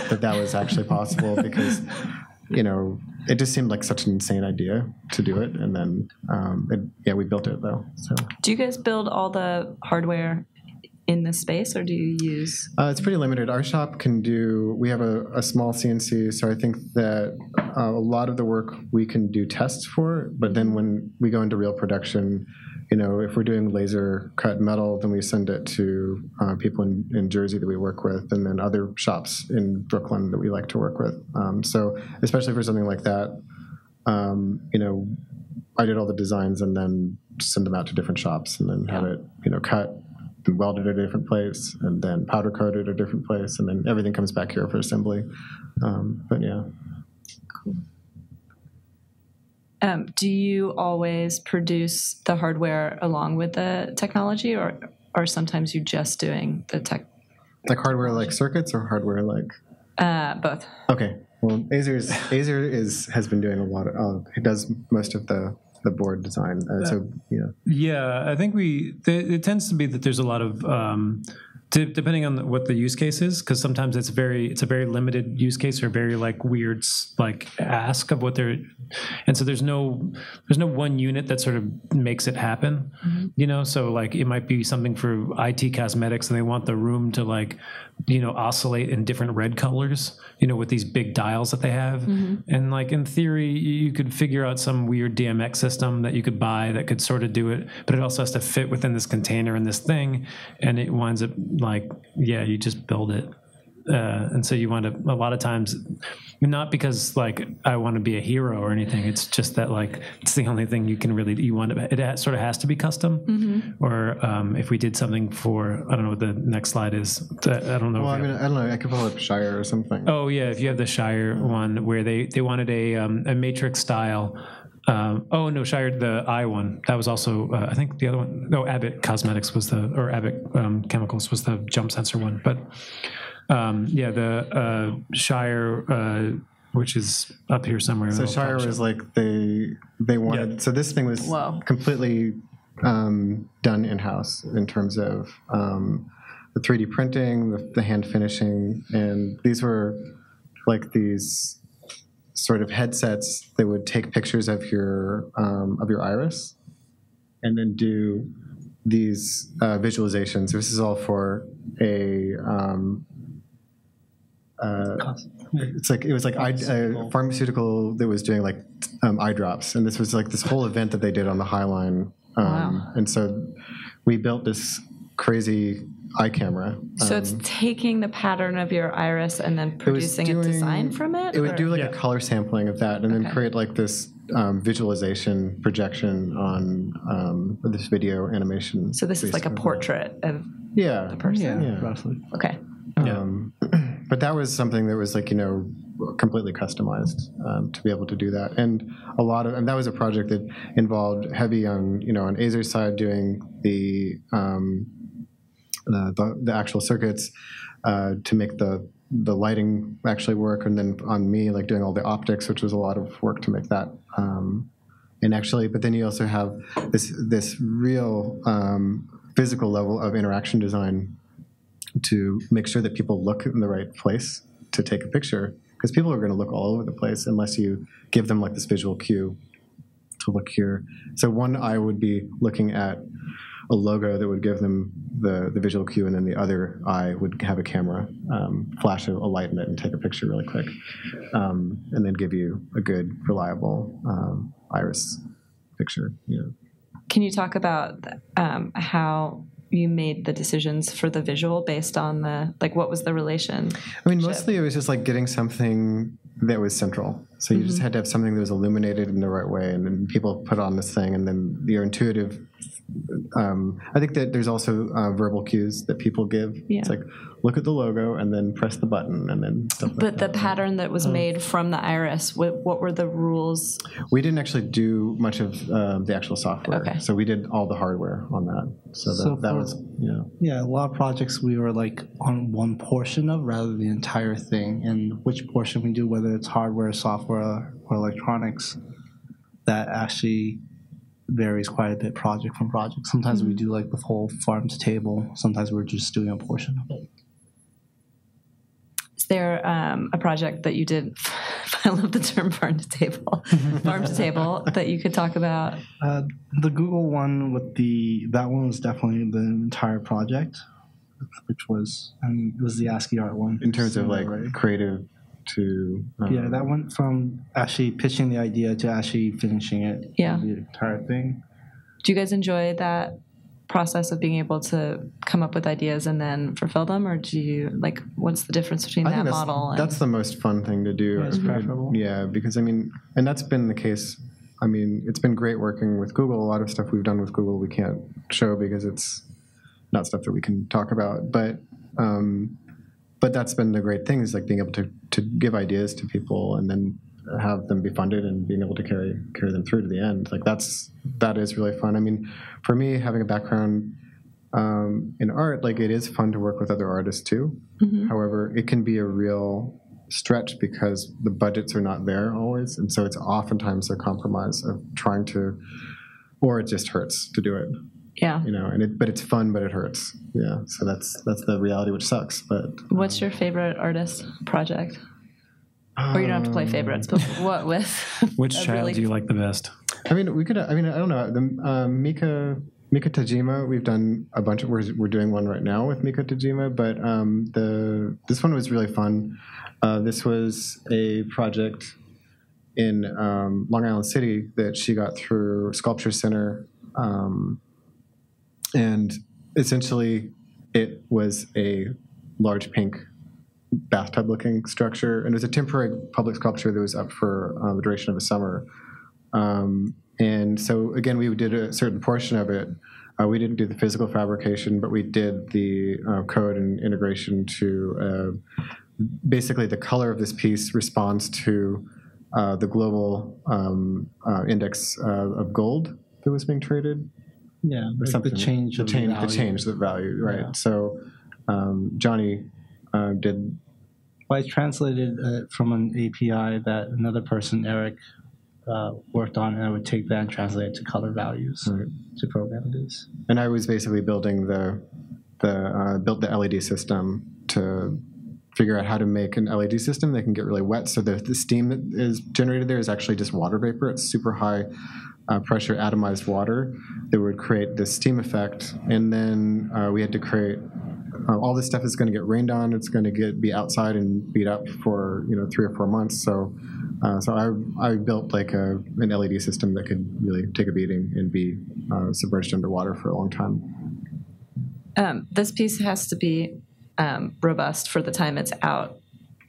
S2: that that was actually possible because, you know, it just seemed like such an insane idea to do it. And then, um, it, yeah, we built it though. So
S1: Do you guys build all the hardware in this space, or do you use?
S2: uh, it's pretty limited. Our shop can do. We have a, a small CNC, so I think that uh, a lot of the work we can do tests for. But then when we go into real production, you know, if we're doing laser cut metal, then we send it to uh, people in, in Jersey that we work with, and then other shops in Brooklyn that we like to work with. Um, so especially for something like that, um, you know, I did all the designs and then send them out to different shops, and then have
S1: Yeah.
S2: it, you know, cut and welded at a different place, and then powder coated at a different place, and then everything comes back here for assembly. Um, but yeah.
S1: Um, do you always produce the hardware along with the technology, or or sometimes you just doing the tech?
S2: Like hardware like circuits or hardware like
S1: Uh, both.
S2: okay. Well Ezer's Ezer is has been doing a lot of uh, it does most of the the board design. Uh, so yeah.
S4: Yeah, I think we. Th- it tends to be that there's a lot of. Um, depending on the, what the use case is, because sometimes it's very it's a very limited use case or very like weird like ask of what they're, and so there's no there's no one unit that sort of makes it happen, mm-hmm. you know. So like it might be something for IT cosmetics, and they want the room to like, you know, oscillate in different red colors, you know, with these big dials that they have, mm-hmm. and like in theory, you could figure out some weird DMX system that you could buy that could sort of do it, but it also has to fit within this container and this thing, and it winds up like, yeah, you just build it. Uh, and so you wind up a lot of times, not because like I want to be a hero or anything. It's just that like it's the only thing you can really you want to. It ha- sort of has to be custom. Or um, if we did something for I don't know what the next slide is. I don't know.
S2: Well,
S4: if
S2: I
S4: we
S2: mean, I don't know. I could pull up Shire or something.
S4: Oh yeah, if you have the Shire one where they they wanted a um, a matrix style. Um, oh no, Shire the I one that was also uh, I think the other one. No, Abbott Cosmetics was the or Abbott um, Chemicals was the jump sensor one. But um, yeah, the uh, Shire. Uh, which is up here somewhere.
S2: So Shire was
S4: show-
S2: like they they wanted. So this thing was
S1: Whoa.
S2: completely um, done in house in terms of um, the 3D printing, the, the hand finishing, and these were like these sort of headsets that would take pictures of your um, of your iris, and then do these uh, visualizations. This is all for a um, uh, it's like it was like eye, a pharmaceutical that was doing like um, eye drops, and this was like this whole event that they did on the High Line. Um,
S1: Wow.
S2: And so we built this crazy eye camera.
S1: So it's
S2: Um,
S1: taking the pattern of your iris and then producing a design from it.
S2: It would
S1: or-
S2: do like
S4: Yeah.
S2: a color sampling of that, and then
S1: Okay.
S2: create like this um, visualization projection on um, this video animation.
S1: So this is like a
S2: basically.
S1: portrait of
S2: Yeah.
S1: the person.
S3: Yeah,
S2: Yeah.
S3: roughly.
S1: Okay.
S2: Um, but that was something that was like you know completely customized um, to be able to do that, and a lot of and that was a project that involved heavy on you know on Ezer's side doing the um, uh, the, the actual circuits uh, to make the the lighting actually work, and then on me like doing all the optics, which was a lot of work to make that. Um, and actually, but then you also have this this real um, physical level of interaction design to make sure that people look in the right place to take a picture because people are going to look all over the place unless you give them like this visual cue to look here so one eye would be looking at a logo that would give them the, the visual cue and then the other eye would have a camera um, flash a, a light in it and take a picture really quick um, and then give you a good reliable um, iris picture know.
S1: Can you talk about um, how you made the decisions for the visual based on the like what was the relation?
S2: I mean, mostly it was just like getting something that was central. So you just had to have something that was illuminated in the right way, and then people put on this thing, and then your intuitive. Um, I think that there's also uh, verbal cues that people give.
S1: Yeah.
S2: It's like look at the logo and then press the button, and then stuff like
S1: But the
S2: that.
S1: pattern that
S2: Oh.
S1: was made from the iris, what, what were the rules?
S2: we didn't actually do much of uh, the actual software.
S1: Okay.
S2: So we did all the hardware on that. So that,
S3: So
S2: that
S3: for-
S2: was you know.
S3: Yeah, a lot of projects we were like on one portion of rather than the entire thing, and which portion we do, whether it's hardware, or software, or electronics. that actually varies quite a bit project from project. Sometimes we do like the whole farm to table. Sometimes we're just doing a portion of it.
S1: Is there um, a project that you did? I love the term farm to table, farm to table that you could talk about.
S3: Uh, the Google one with the that one was definitely the entire project, which was I mean it was the ASCII art one
S2: In terms of like
S3: Right.
S2: creative to um,
S3: Yeah, that went from actually pitching the idea to actually finishing it.
S1: Yeah.
S3: The entire thing.
S1: Do you guys enjoy that process of being able to come up with ideas and then fulfill them, or do you like what's the difference between
S2: I
S1: that
S2: think that's,
S1: model? and,
S2: that's the most fun thing to do.
S3: Yeah, it's preferable.
S2: Yeah, because I mean, and that's been the case. I mean, it's been great working with Google. A lot of stuff we've done with Google we can't show because it's not stuff that we can talk about. But um, but that's been the great thing is like being able to to give ideas to people and then have them be funded and being able to carry carry them through to the end. Like that's that is really fun. I mean, for me, having a background um, in art, like it is fun to work with other artists too. However, it can be a real stretch because the budgets are not there always, and so it's oftentimes a compromise of trying to, or it just hurts to do it,
S1: yeah.
S2: you know. And it, but it's fun, but it hurts. Yeah. So that's that's the reality, which sucks. But
S1: What's your favorite artist project? Or you don't have to play favorites, but what with?
S4: Which child
S1: really-
S4: do you like the best?
S2: I mean, we could. I mean, I don't know. The um, Mika Mika Tajima. We've done a bunch of. We're, we're doing one right now with Mika Tajima, but um, the this one was really fun. Uh, this was a project in um, Long Island City that she got through Sculpture Center, um, and essentially, it was a large pink bathtub-looking structure, and it was a temporary public sculpture that was up for uh, the duration of the summer. Um, and so again, we did a certain portion of it. Uh, we didn't do the physical fabrication, but we did the uh, code and integration to uh, basically the color of this piece responds to uh, the global um, uh, index of gold that was being traded
S3: Yeah,
S2: or
S3: like the
S2: something.
S3: change
S2: the change,
S3: value.
S2: the change, the value, right?
S3: Yeah.
S2: So um, Johnny uh, did
S3: Well, I translated it from an API that another person, Eric, uh, worked on, and I would take that and translate it to color values
S2: Right.
S3: to program this.
S2: and I was basically building the the uh, built the LED system to figure out how to make an LED system that can get really wet. So the, the steam that is generated there is actually just water vapor. It's super high uh, pressure atomized water that would create this steam effect. And then uh, we had to create uh, all this stuff is going to get rained on. It's going to get be outside and beat up for you know three or four months. So. Uh, so I, I built like a, an LED system that could really take a beating and be uh, submerged underwater for a long time.
S1: Um, this piece has to be um, robust for the time it's out,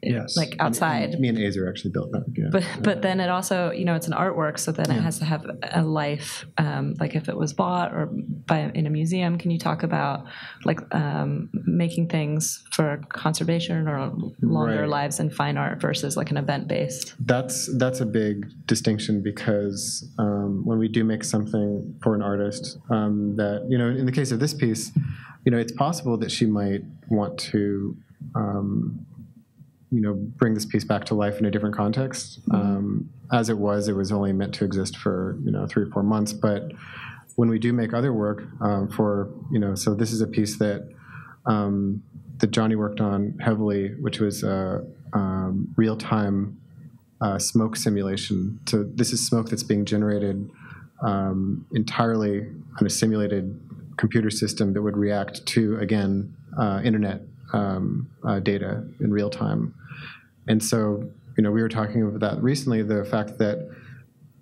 S3: Yes.
S1: like outside.
S2: Me and Ezer actually built that. Yeah.
S1: But but then it also you know it's an artwork, so then it has to have a life. Um, like if it was bought or by in a museum, can you talk about like um, making things for conservation or longer
S2: Right.
S1: lives in fine art versus like an event based?
S2: that's that's a big distinction because um, when we do make something for an artist, um, that you know, in the case of this piece, you know, it's possible that she might want to. Um, you know, bring this piece back to life in a different context. Um, as it was, it was only meant to exist for you know three or four months. But when we do make other work um, for you know, so this is a piece that um, that Johnny worked on heavily, which was a um, real time uh, smoke simulation. So this is smoke that's being generated um, entirely on a simulated computer system that would react to again uh, internet um, uh, data in real time. And so, you know, we were talking about that recently. The fact that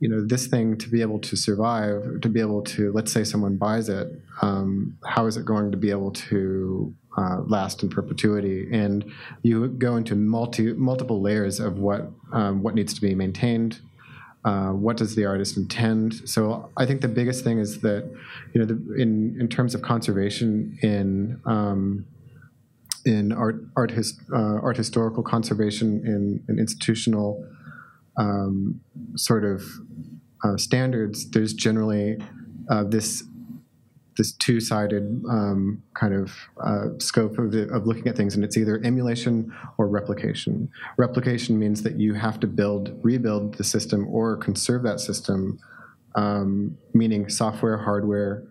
S2: you know this thing to be able to survive, to be able to, let's say, someone buys it, um, how is it going to be able to uh, last in perpetuity? And you go into multi multiple layers of what um, what needs to be maintained. Uh, what does the artist intend? So I think the biggest thing is that you know the, in in terms of conservation in um, in art art, his, uh, art historical conservation in, in institutional um, sort of uh, standards, there's generally uh, this this two-sided um, kind of uh, scope of, the, of looking at things, and it's either emulation or replication. Replication means that you have to build, rebuild the system, or conserve that system, um, meaning software, hardware,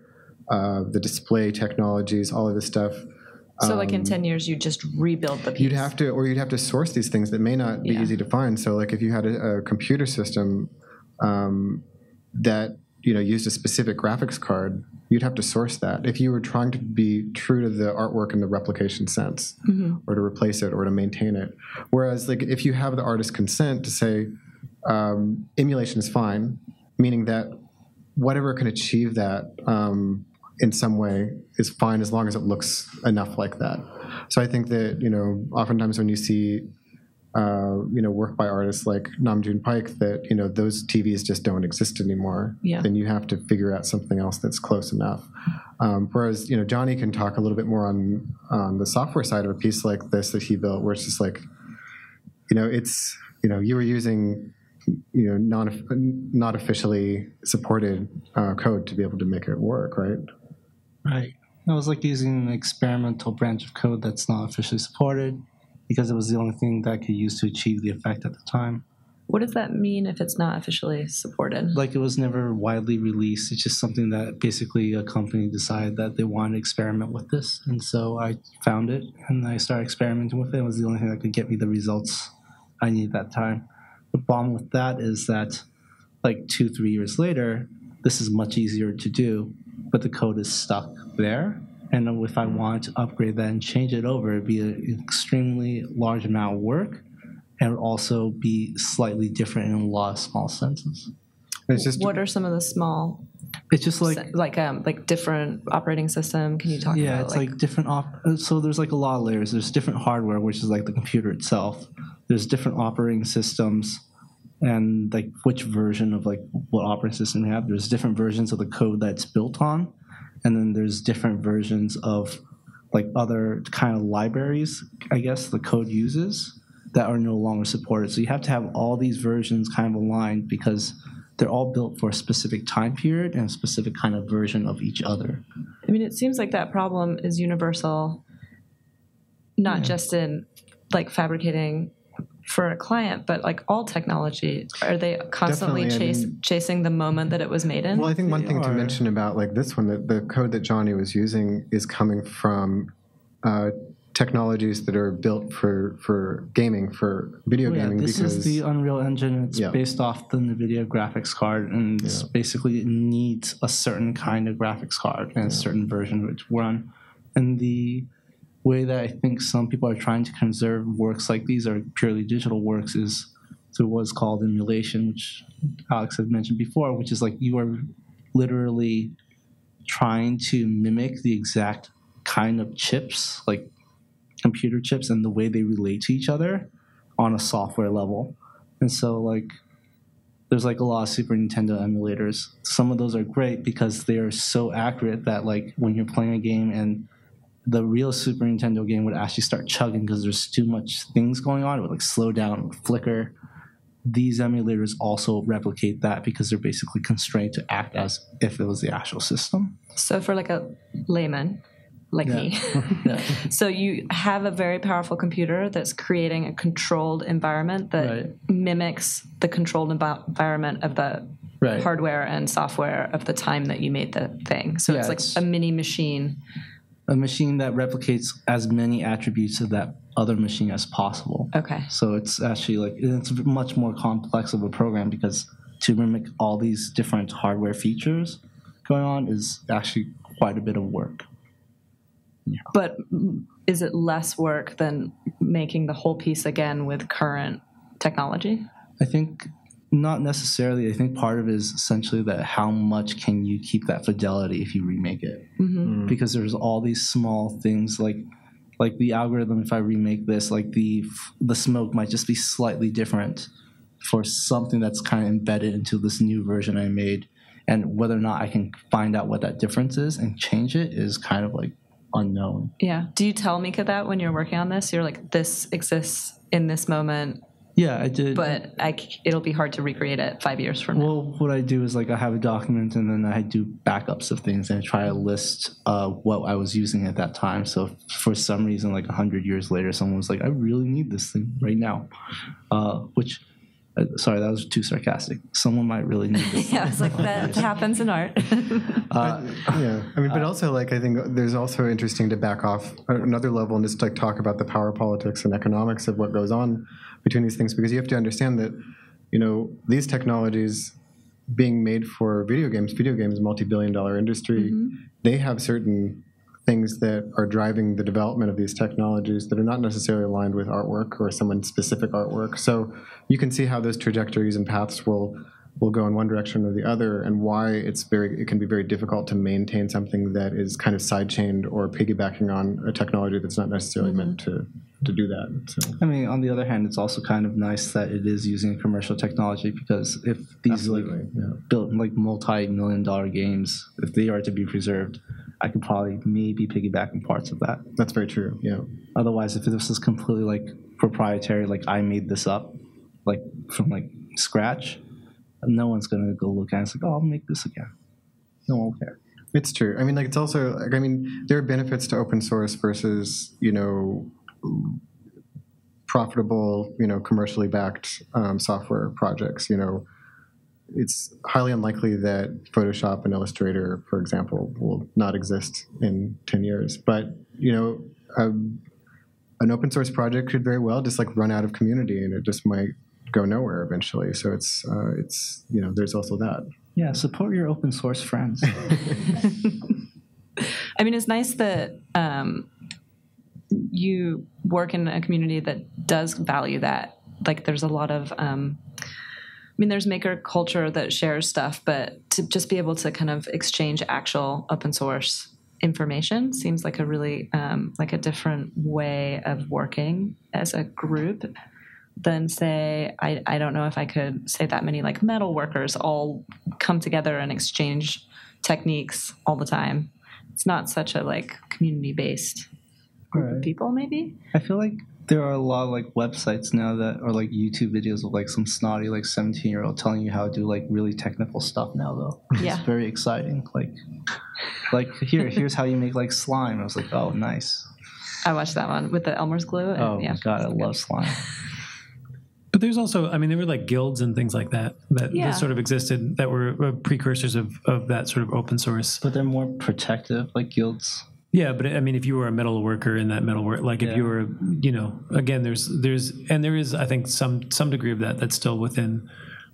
S2: uh, the display technologies, all of this stuff.
S1: So, like in 10 years, you just rebuild the piece.
S2: You'd have to, or you'd have to source these things that may not be
S1: Yeah.
S2: easy to find. So, like if you had a, a computer system um, that you know used a specific graphics card, you'd have to source that. If you were trying to be true to the artwork in the replication sense, or to replace it, or to maintain it. Whereas, like if you have the artist's consent to say um, emulation is fine, meaning that whatever can achieve that um, in some way is fine as long as it looks enough like that. So I think that you know, oftentimes when you see uh, you know work by artists like Nam June Paik, that you know those TVs just don't exist anymore.
S1: Yeah.
S2: Then you have to figure out something else that's close enough. Um, whereas you know Johnny can talk a little bit more on on the software side of a piece like this that he built, where it's just like you know it's you know you were using you know non not officially supported uh, code to be able to make it work, right?
S3: Right. That was like using an experimental branch of code that's not officially supported because it was the only thing that I could use to achieve the effect at the time.
S1: What does that mean if it's not officially supported?
S3: Like it was never widely released. It's just something that basically a company decided that they wanted to experiment with this. And so I found it and I started experimenting with it. It was the only thing that could get me the results I needed at that time. The problem with that is that like two, three years later, this is much easier to do, but the code is stuck there. And if I wanted to upgrade that and change it over, it'd be an extremely large amount of work and it would also be slightly different in a lot of small senses.
S2: It's just
S1: what are some of the small,
S3: It's just like
S1: like, like um, like different operating system? Can you talk about it?
S3: yeah,
S1: about
S3: it's like, different op- uh, so there's like a lot of layers. There's different hardware, which is like the computer itself. There's different operating systems and like which version of like what operating system you have. There's different versions of the code that's built on, and then there's different versions of like other kind of libraries, I guess the code uses that are no longer supported. So you have to have all these versions kind of aligned because they're all built for a specific time period and a specific kind of version of each other.
S1: I mean, it seems like that problem is universal, not just in like fabricating for a client, but like all technology. Are they constantly
S2: Definitely, I mean-
S1: chasing the moment that it was made in?
S2: Well, I think one thing to mention about like this one, that the code that Johnny was using is coming from uh, technologies that are built for for gaming, for video
S3: Oh, yeah,
S2: gaming.
S3: this
S2: because
S3: is the Unreal Engine. It's
S2: Yeah.
S3: based off the NVIDIA graphics card, and it's
S2: Yeah.
S3: basically it needs a certain kind of graphics card and a certain version of it to run. And the way that I think some people are trying to conserve works like these are purely digital works is through what's called emulation, which Alex had mentioned before, which is like you are literally trying to mimic the exact kind of chips, like computer chips, and the way they relate to each other on a software level. And so, like, there's like a lot of Super Nintendo emulators. Some of those are great because they are so accurate that, like, when you're playing a game and the real Super Nintendo game would actually start chugging because there's too much things going on, it would like slow down, would flicker. These emulators also replicate that because they're basically constrained to act as if it was the actual system.
S1: so for like a layman like me,
S3: Yeah.
S1: so you have a very powerful computer that's creating a controlled environment that
S3: Right.
S1: mimics the controlled envi- environment of the
S3: Right.
S1: hardware and software of the time that you made the thing. So
S3: Yeah,
S1: it's like
S3: it's-
S1: a mini machine.
S3: A machine that replicates as many attributes of that other machine as possible.
S1: Okay.
S3: So it's actually like it's much more complex of a program because to mimic all these different hardware features going on is actually quite a bit of work.
S1: Yeah. But is it less work than making the whole piece again with current technology?
S3: I think not necessarily. I think part of it is essentially that how much can you keep that fidelity if you remake it?
S1: Mm-hmm.
S3: because there's all these small things like like the algorithm if i remake this like the the smoke might just be slightly different for something that's kind of embedded into this new version i made and whether or not i can find out what that difference is and change it is kind of like unknown
S1: Yeah. Do you tell Mika that when you're working on this? You're like, this exists in this moment.
S3: Yeah, I did.
S1: but I c it'll be hard to recreate it five years from now.
S3: Well, what I do is like I have a document and then I do backups of things and I try to list uh, what I was using at that time. So if for some reason, like a hundred years later, someone was like, "I really need this thing right now," uh, which, uh, sorry, that was too sarcastic. Someone might really need this.
S1: Yeah, it's like that happens in art.
S3: Uh,
S2: yeah i mean but also like i think there's also interesting to back off another level and just like talk about the power politics and economics of what goes on between these things because you have to understand that you know these technologies being made for video games video games multi-billion dollar industry mm-hmm. they have certain things that are driving the development of these technologies that are not necessarily aligned with artwork or someone's specific artwork. So you can see how those trajectories and paths will will go in one direction or the other, and why it's very it can be very difficult to maintain something that is kind of sidechained or piggybacking on a technology that's not necessarily meant mm-hmm. to to do that. So
S3: I mean, on the other hand, it's also kind of nice that it is using commercial technology because if these like
S2: yeah.
S3: built like multi-million dollar games, if they are to be preserved, I could probably maybe piggyback on parts of that.
S2: that's very true. Yeah,
S3: Otherwise, if this is completely like proprietary, like I made this up, like from like scratch, no one's gonna go look at it. It's like, oh, I'll make this again. No one will care.
S2: it's true. I mean, like it's also like I mean, there are benefits to open source versus you know profitable, you know, commercially backed um, software projects. You know, it's highly unlikely that Photoshop and Illustrator, for example, will not exist in 10 years. But, you know, um, an open source project could very well just like run out of community and it just might go nowhere eventually. So it's, uh, it's you know, there's also that.
S3: Yeah, support your open source friends.
S1: I mean, it's nice that um, you work in a community that does value that. Like, there's a lot of, um, I mean, there's maker culture that shares stuff, but to just be able to kind of exchange actual open source information seems like a really um, like a different way of working as a group than say I, I don't know if I could say that many like metal workers all come together and exchange techniques all the time. It's not such a like community based group of people, maybe.
S3: I feel like there are a lot of like websites now that are like YouTube videos of like some snotty like 17 year old telling you how to do like really technical stuff now though.
S1: Yeah.
S3: It's very exciting. Like like here here's how you make like slime. I was like, oh nice.
S1: I watched that one with the Elmer's glue. And,
S3: Oh
S1: yeah,
S3: my god, I
S1: it's good.
S3: love slime.
S4: But there's also, I mean, there were like guilds and things like that that,
S1: Yeah.
S4: that sort of existed that were uh, precursors of, of that sort of open source.
S3: But they're more protective, like guilds.
S4: Yeah, but I mean, if you were a metal worker in that metal work, like if you were, you know, again, there's there's and there is, I think, some some degree of that that's still within,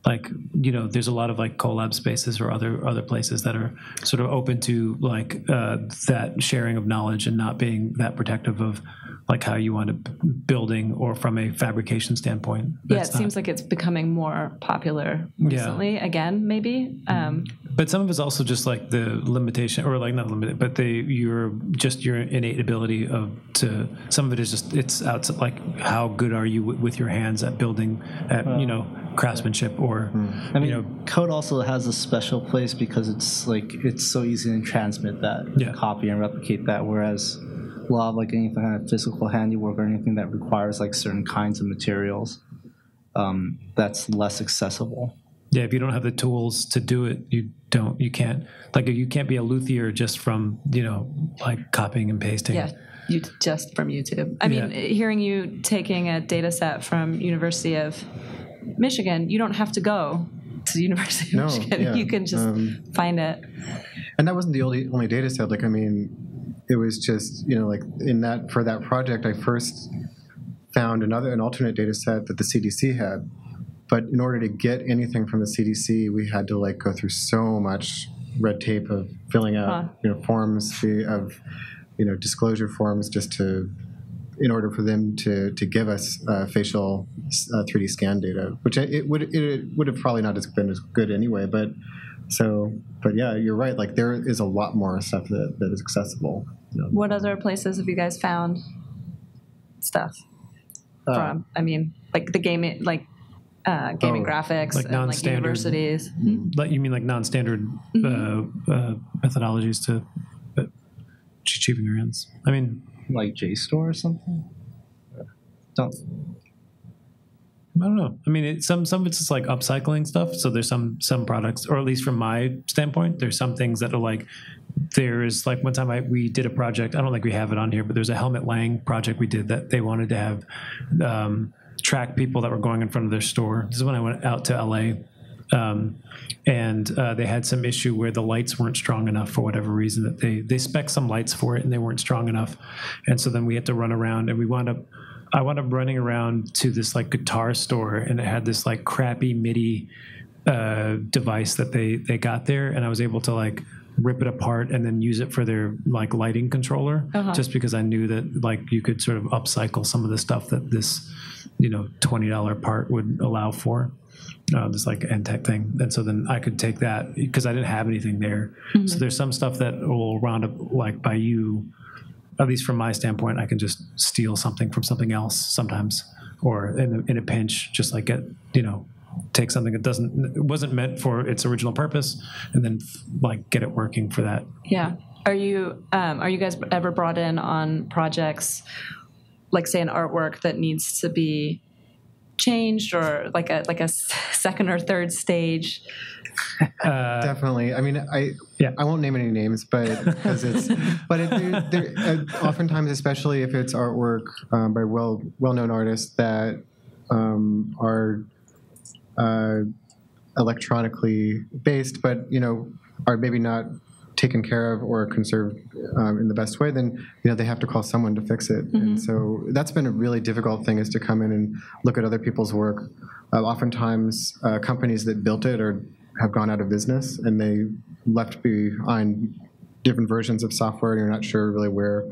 S4: like, you know, there's a lot of like collab spaces or other other places that are sort of open to like uh, that sharing of knowledge and not being that protective of like how you want to building or from a fabrication standpoint.
S1: Yeah, it
S4: not-
S1: seems like it's becoming more popular recently. Again, maybe. Um,
S4: But some of it's also just like the limitation, or like not limited, but the your just your innate ability of to. Some of it is just it's out like how good are you w- with your hands at building, at you know craftsmanship or
S3: I mean,
S4: you know
S3: code also has a special place because it's like it's so easy to transmit that,
S4: Yeah.
S3: copy and replicate that. Whereas a lot of like any kind of physical handiwork or anything that requires like certain kinds of materials, um, that's less accessible.
S4: yeah. If you don't have the tools to do it, you don't you can't like you can't be a luthier just from you know like copying and pasting.
S1: yeah, you just from YouTube. I mean, hearing you taking a data set from University of Michigan, you don't have to go to the University of
S2: No,
S1: Michigan.
S2: yeah,
S1: You can just
S2: um,
S1: find it.
S2: and that wasn't the only only data set. Like I mean, it was just you know like in that for that project, I first found another an alternate data set that the CDC had. But in order to get anything from the CDC, we had to like go through so much red tape of filling out
S1: Huh.
S2: you know forms of you know disclosure forms just to in order for them to to give us uh, facial uh, 3D scan data, which it would it would have probably not been as good anyway. But so, but yeah, you're right. Like there is a lot more stuff that, that is accessible. you know.
S1: What other places have you guys found stuff
S3: Uh,
S1: from? I mean, like the gaming, like uh, gaming
S2: Oh,
S1: graphics,
S4: like
S1: and like
S4: non-standard.
S1: universities.
S4: Like you mean like non-standard
S1: Mm-hmm.
S4: uh, uh, methodologies to uh, achieving your ends. I mean,
S3: like JSTOR or something. Don't.
S4: I don't know. I mean, it, some some of it's just like upcycling stuff. So there's some some products, or at least from my standpoint, there's some things that are like there is like one time I we did a project. I don't think we have it on here, but there's a Helmut Lang project we did that they wanted to have um, track people that were going in front of their store. This is when I went out to LA. Um, and uh, they had some issue where the lights weren't strong enough for whatever reason that they they spec some lights for it and they weren't strong enough, and so then we had to run around and we wound up I wound up running around to this like guitar store, and it had this like crappy MIDI uh, device that they they got there, and I was able to like rip it apart and then use it for their like lighting controller, just because I knew that like you could sort of upcycle some of the stuff that this you know twenty dollar part would allow for. Uh, this like tech thing, and so then I could take that because I didn't have anything there. So there's some stuff that will round up like by you at least from my standpoint, I can just steal something from something else sometimes, or in a, in a pinch, just like get you know, take something that doesn't wasn't meant for its original purpose, and then like get it working for that.
S1: Yeah. Are you um, are you guys ever brought in on projects like say an artwork that needs to be changed or like a like a s- second or third stage?
S2: Definitely. I mean, I
S4: Yeah.
S2: I won't name any names, but because it's but it, there, there, uh, oftentimes, especially if it's artwork um, by well well known artists that um, are uh, electronically based, but you know are maybe not taken care of or conserved um, in the best way, then you know they have to call someone to fix it. And so that's been a really difficult thing is to come in and look at other people's work. Uh, oftentimes, uh, companies that built it or have gone out of business and they left behind different versions of software and you're not sure really where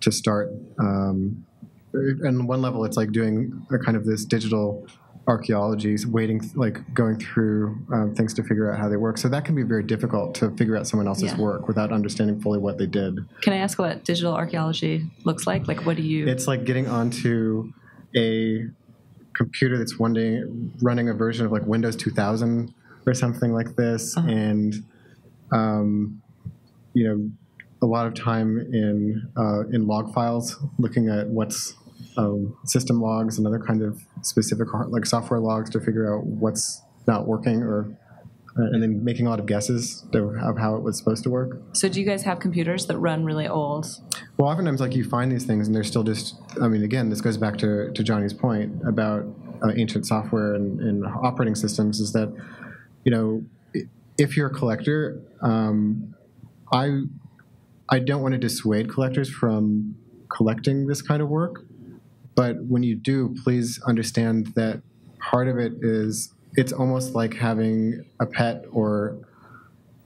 S2: to start. Um, and one level, it's like doing a kind of this digital archaeology, waiting, like going through um, things to figure out how they work. So that can be very difficult to figure out someone else's
S1: Yeah.
S2: work without understanding fully what they did.
S1: Can I ask what digital archaeology looks like? Like, what do you?
S2: It's like getting onto a computer that's one day running a version of like Windows 2000 or something like this, and um, you know, a lot of time in uh, in log files, looking at what's um, system logs and other kind of specific like software logs to figure out what's not working or. uh, And then making a lot of guesses of how it was supposed to work.
S1: so, do you guys have computers that run really old?
S2: Well, oftentimes, like you find these things, and they're still just. I mean, again, this goes back to, to Johnny's point about uh, ancient software and, and operating systems. Is that, you know, if you're a collector, um, I I don't want to dissuade collectors from collecting this kind of work, but when you do, please understand that part of it is it's almost like having a pet or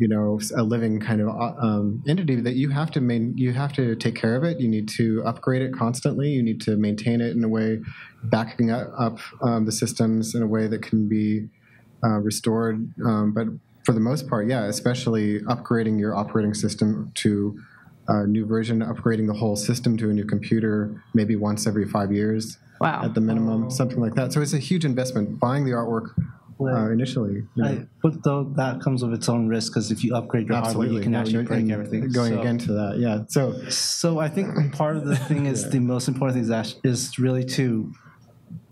S2: you know a living kind of uh, um, entity that you have to main you have to take care of it. You need to upgrade it constantly. You need to maintain it in a way backing up, up um, the systems in a way that can be uh, restored. Um, but for the most part yeah especially upgrading your operating system to a new version upgrading the whole system to a new computer maybe once every five years
S1: Wow.
S2: at the minimum something like that so it's a huge investment buying the artwork uh, initially you know.
S3: I, but though that comes with its own risk because if you upgrade your hardware, you can
S2: No,
S3: actually break everything.
S2: Going
S3: So-
S2: again to that, yeah. So
S3: So I think part of the thing is the most important thing is, act- is really to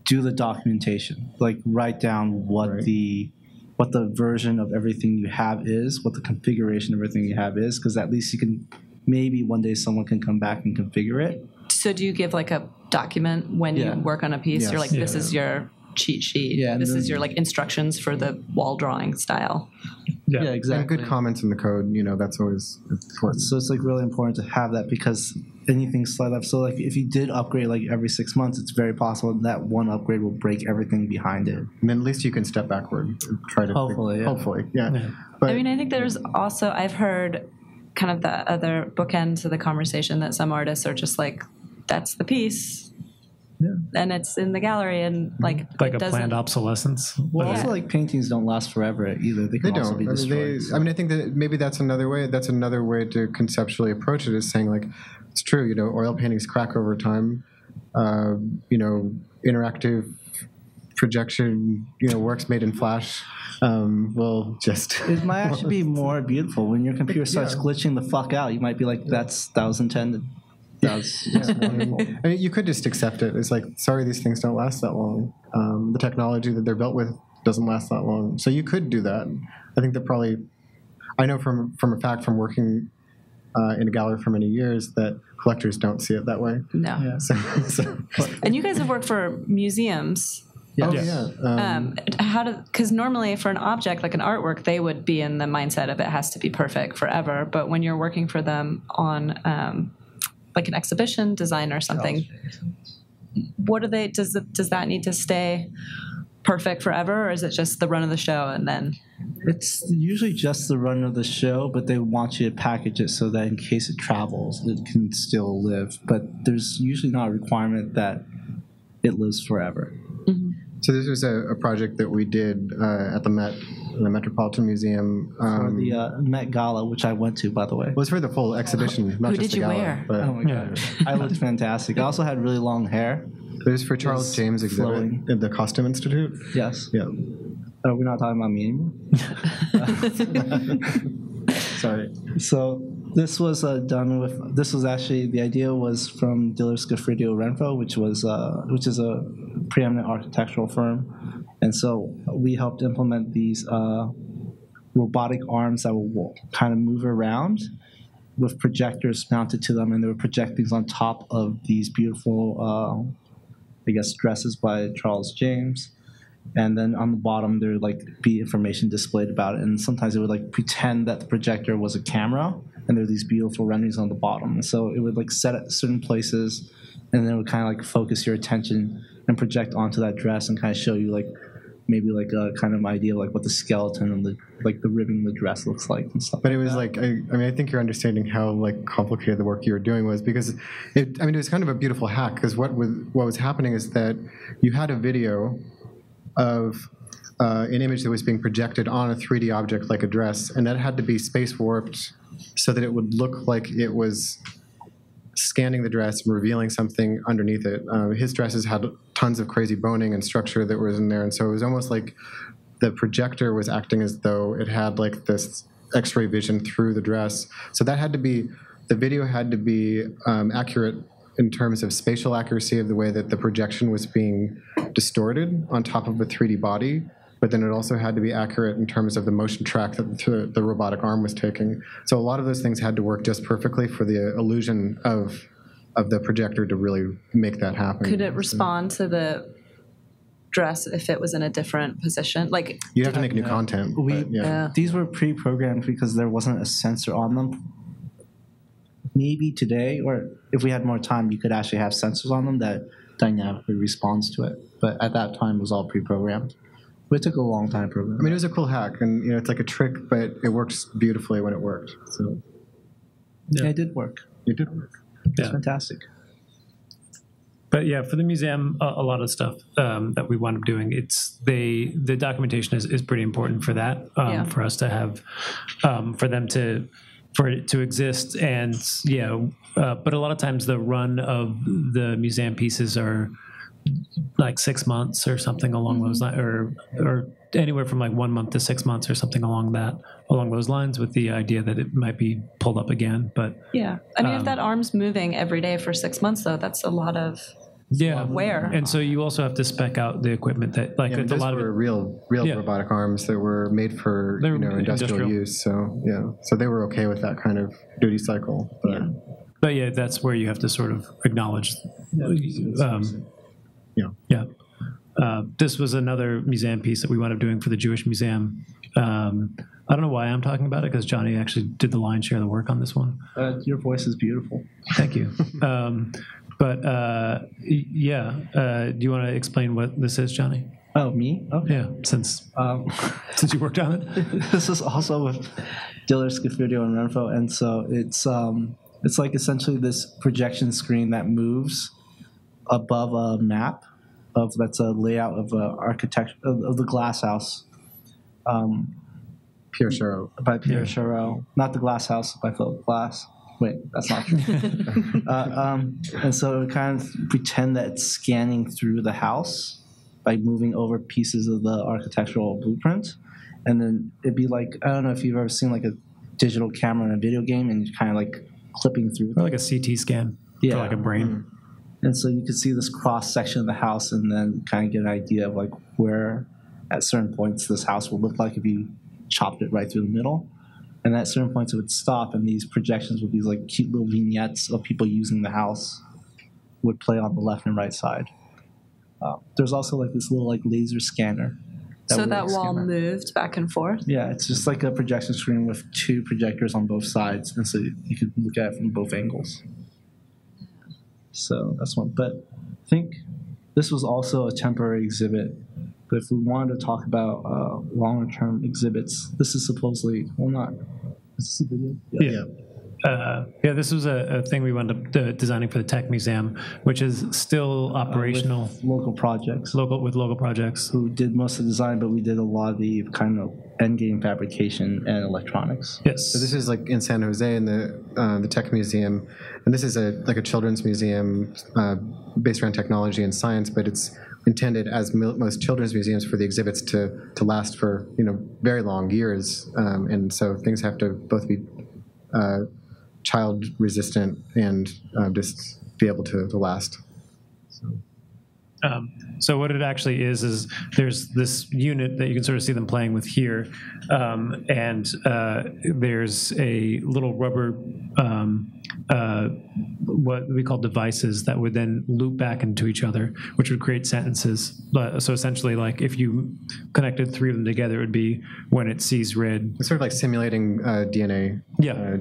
S3: do the documentation, like write down what
S2: Right.
S3: the what the version of everything you have is, what the configuration of everything you have is, because at least you can maybe one day someone can come back and configure it.
S1: So, do you give like a document when
S3: Yeah.
S1: you work on a piece? You're like, this is your cheat sheet.
S3: Yeah,
S1: This is your like instructions for the wall drawing style.
S4: Yeah.
S2: and good comments in the code, you know, that's always important.
S3: So it's like really important to have that because anything slide up. So like if you did upgrade like every six months, it's very possible that one upgrade will break everything behind it.
S2: And then at least you can step backward and try to
S3: Hopefully, yeah.
S2: hopefully, yeah. But
S1: I mean, I think there's also I've heard kind of the other bookend to the conversation that some artists are just like, that's the piece. Yeah. And it's in the gallery, and like
S4: Like
S1: it
S4: a planned obsolescence.
S3: Well,
S1: Yeah.
S3: also like paintings don't last forever either. They
S2: they
S3: also
S2: don't.
S3: be
S2: I mean,
S3: destroyed.
S2: they,
S3: so-
S2: I mean, I think that maybe that's another way. That's another way to conceptually approach it. Is saying like, it's true. You know, oil paintings crack over time. Uh, you know, interactive projection. You know, works made in Flash um, will just.
S3: It might actually be more beautiful when your computer starts
S2: Yeah.
S3: glitching the fuck out. You might be like, "That's that was intended." That's, that's wonderful.
S2: I mean, you could just accept it. It's like, sorry, these things don't last that long. Um, the technology that they're built with doesn't last that long. So you could do that. I think that probably, I know from from a fact from working uh, in a gallery for many years that collectors don't see it that way.
S1: No.
S3: Yeah.
S2: So, so
S1: And you guys have worked for museums.
S2: Oh yeah, um,
S1: Um, how do? Because normally for an object like an artwork, they would be in the mindset of it has to be perfect forever. But when you're working for them on um, like an exhibition design or something, what do they? Does does that need to stay perfect forever, or is it just the run of the show and then?
S3: It's usually just the run of the show, but they want you to package it so that in case it travels, it can still live. But there's usually not a requirement that it lives forever.
S2: So this was a, a project that we did uh, at the Met, the Metropolitan Museum.
S3: For
S2: Um,
S3: the uh, Met Gala, which I went to, by the way.
S2: it was for the full exhibition, not
S1: Who
S2: just
S1: did
S2: the
S1: you
S2: gala,
S1: wear?
S2: But
S3: Oh my god, I looked fantastic. I also had really long hair.
S2: it was for Charles
S3: was
S2: James exhibit
S3: flowing.
S2: at the Costume Institute.
S3: Yes.
S2: Yeah.
S3: Are we not talking about me anymore?
S2: Sorry.
S3: So this was uh, done with. This was actually the idea was from Diller Scofidio Renfro, which was uh, which is a preeminent architectural firm, and so we helped implement these uh, robotic arms that will kind of move around with projectors mounted to them, and they were projecting on top of these beautiful, uh, I guess, dresses by Charles James. And then on the bottom there would like be information displayed about it. And sometimes it would like pretend that the projector was a camera and there were these beautiful renderings on the bottom. So it would like set at certain places and then it would kind of like focus your attention and project onto that dress and kind of show you like maybe like a kind of idea of like what the skeleton and the like the ribbing the dress looks like and stuff
S2: But it was like, I, I mean, I think you're understanding how like complicated the work you were doing was because it, I mean, it was kind of a beautiful hack because what was what was happening is that you had a video of uh, an image that was being projected on a 3D object like a dress, and that had to be space warped so that it would look like it was scanning the dress and revealing something underneath it. Uh, his dresses had tons of crazy boning and structure that was in there, and so it was almost like the projector was acting as though it had like this x-ray vision through the dress. So that had to be the video had to be um, accurate in terms of spatial accuracy of the way that the projection was being distorted on top of a 3d body but then it also had to be accurate in terms of the motion track that the, the robotic arm was taking. So a lot of those things had to work just perfectly for the illusion of of the projector to really make that happen
S1: Could it respond to the dress if it was in a different position? Like,
S2: you have to make new content
S3: we
S2: but, yeah.
S1: Yeah.
S3: these were pre-programmed because there wasn't a sensor on them maybe today or if we had more time you could actually have sensors on them that dynamically responds to it but at that time it was all pre-programmed but it took a long time to program
S2: I mean, it was a cool hack, and you know, it's like a trick, but it works beautifully when it worked. So
S3: yeah. it did work
S2: it did work.
S3: It's
S4: Yeah.
S3: fantastic
S4: But yeah, for the museum, a, a lot of stuff um, that we wound up doing, it's they the documentation is, is pretty important for that. Um,
S1: Yeah.
S4: For us to have, um, for them to for it to exist, and yeah, uh, but a lot of times the run of the museum pieces are like six months or something along those lines, or or anywhere from like one month to six months or something along that along those lines, with the idea that it might be pulled up again. But
S1: yeah. I mean, if
S4: Um,
S1: that arm's moving every day for six months, though, that's a lot of.
S4: yeah,
S1: Where?
S4: And so you also have to spec out the equipment that like
S2: Yeah,
S4: a
S2: those
S4: lot of it
S2: real, real
S4: Yeah.
S2: robotic arms that were made for
S4: They
S2: you know industrial,
S4: industrial.
S2: use. So yeah, so they were okay with that kind of duty cycle. But,
S1: Yeah.
S4: But yeah, that's where you have to sort of acknowledge. Um,
S2: Yeah.
S4: yeah. Uh, this was another museum piece that we wound up doing for the Jewish Museum. Um, I don't know why I'm talking about it because Johnny actually did the lion's share of the work on this one.
S3: uh, your voice is beautiful
S4: Thank you. um, but uh, yeah, uh, do you want to explain what this is, Johnny?
S3: oh me okay
S4: Yeah, since
S3: um,
S4: since you worked on it.
S3: this is also with Diller Scofidio and Renfro, and so it's um, it's like essentially this projection screen that moves above a map of that's a layout of a architecture of, of the glass house um,
S2: Pierre Chareau.
S3: by Pierre Chareau, not the glass house by Philip Glass. Wait, that's not true. uh, um, and so it kind of pretend that it's scanning through the house by moving over pieces of the architectural blueprint. And then it'd be like, I don't know if you've ever seen like a digital camera in a video game and you're kind of like clipping through.
S4: Or like a CT scan.
S3: Yeah.
S4: like a brain.
S3: And so you could see this cross section of the house and then kind of get an idea of like where at certain points this house would look like if you chopped it right through the middle. And at certain points it would stop and these projections would be like cute little vignettes of people using the house would play on the left and right side. Uh, there's also like this little like laser scanner.
S5: so that wall
S3: scan
S5: moved back and forth.
S3: Yeah, it's just like a projection screen with two projectors on both sides, and so you can look at it from both angles. So that's one. But I think this was also a temporary exhibit. But if we wanted to talk about uh, longer term exhibits, this is supposedly well not. Is this a video?
S4: Yeah. Uh, yeah, this was a, a thing we wound up uh, designing for the Tech Museum, which is still operational,
S3: With local projects.
S4: local with local projects.
S3: Who did most of the design, but we did a lot of the kind of end game fabrication and electronics.
S4: Yes.
S2: So this is like in San Jose in the uh, the Tech Museum, and this is a like a children's museum uh, based around technology and science, but it's intended as most children's museums for the exhibits to to last for you know very long years, um, and so things have to both be uh, child resistant and uh, just be able to, to last.
S4: Um, so what it actually is is there's this unit that you can sort of see them playing with here, um, and uh, there's a little rubber um, uh, what we call devices that would then loop back into each other, which would create sentences. But, so essentially, like if you connected three of them together, it would be when it sees red.
S2: It's sort of like simulating uh, DNA.
S4: Yeah.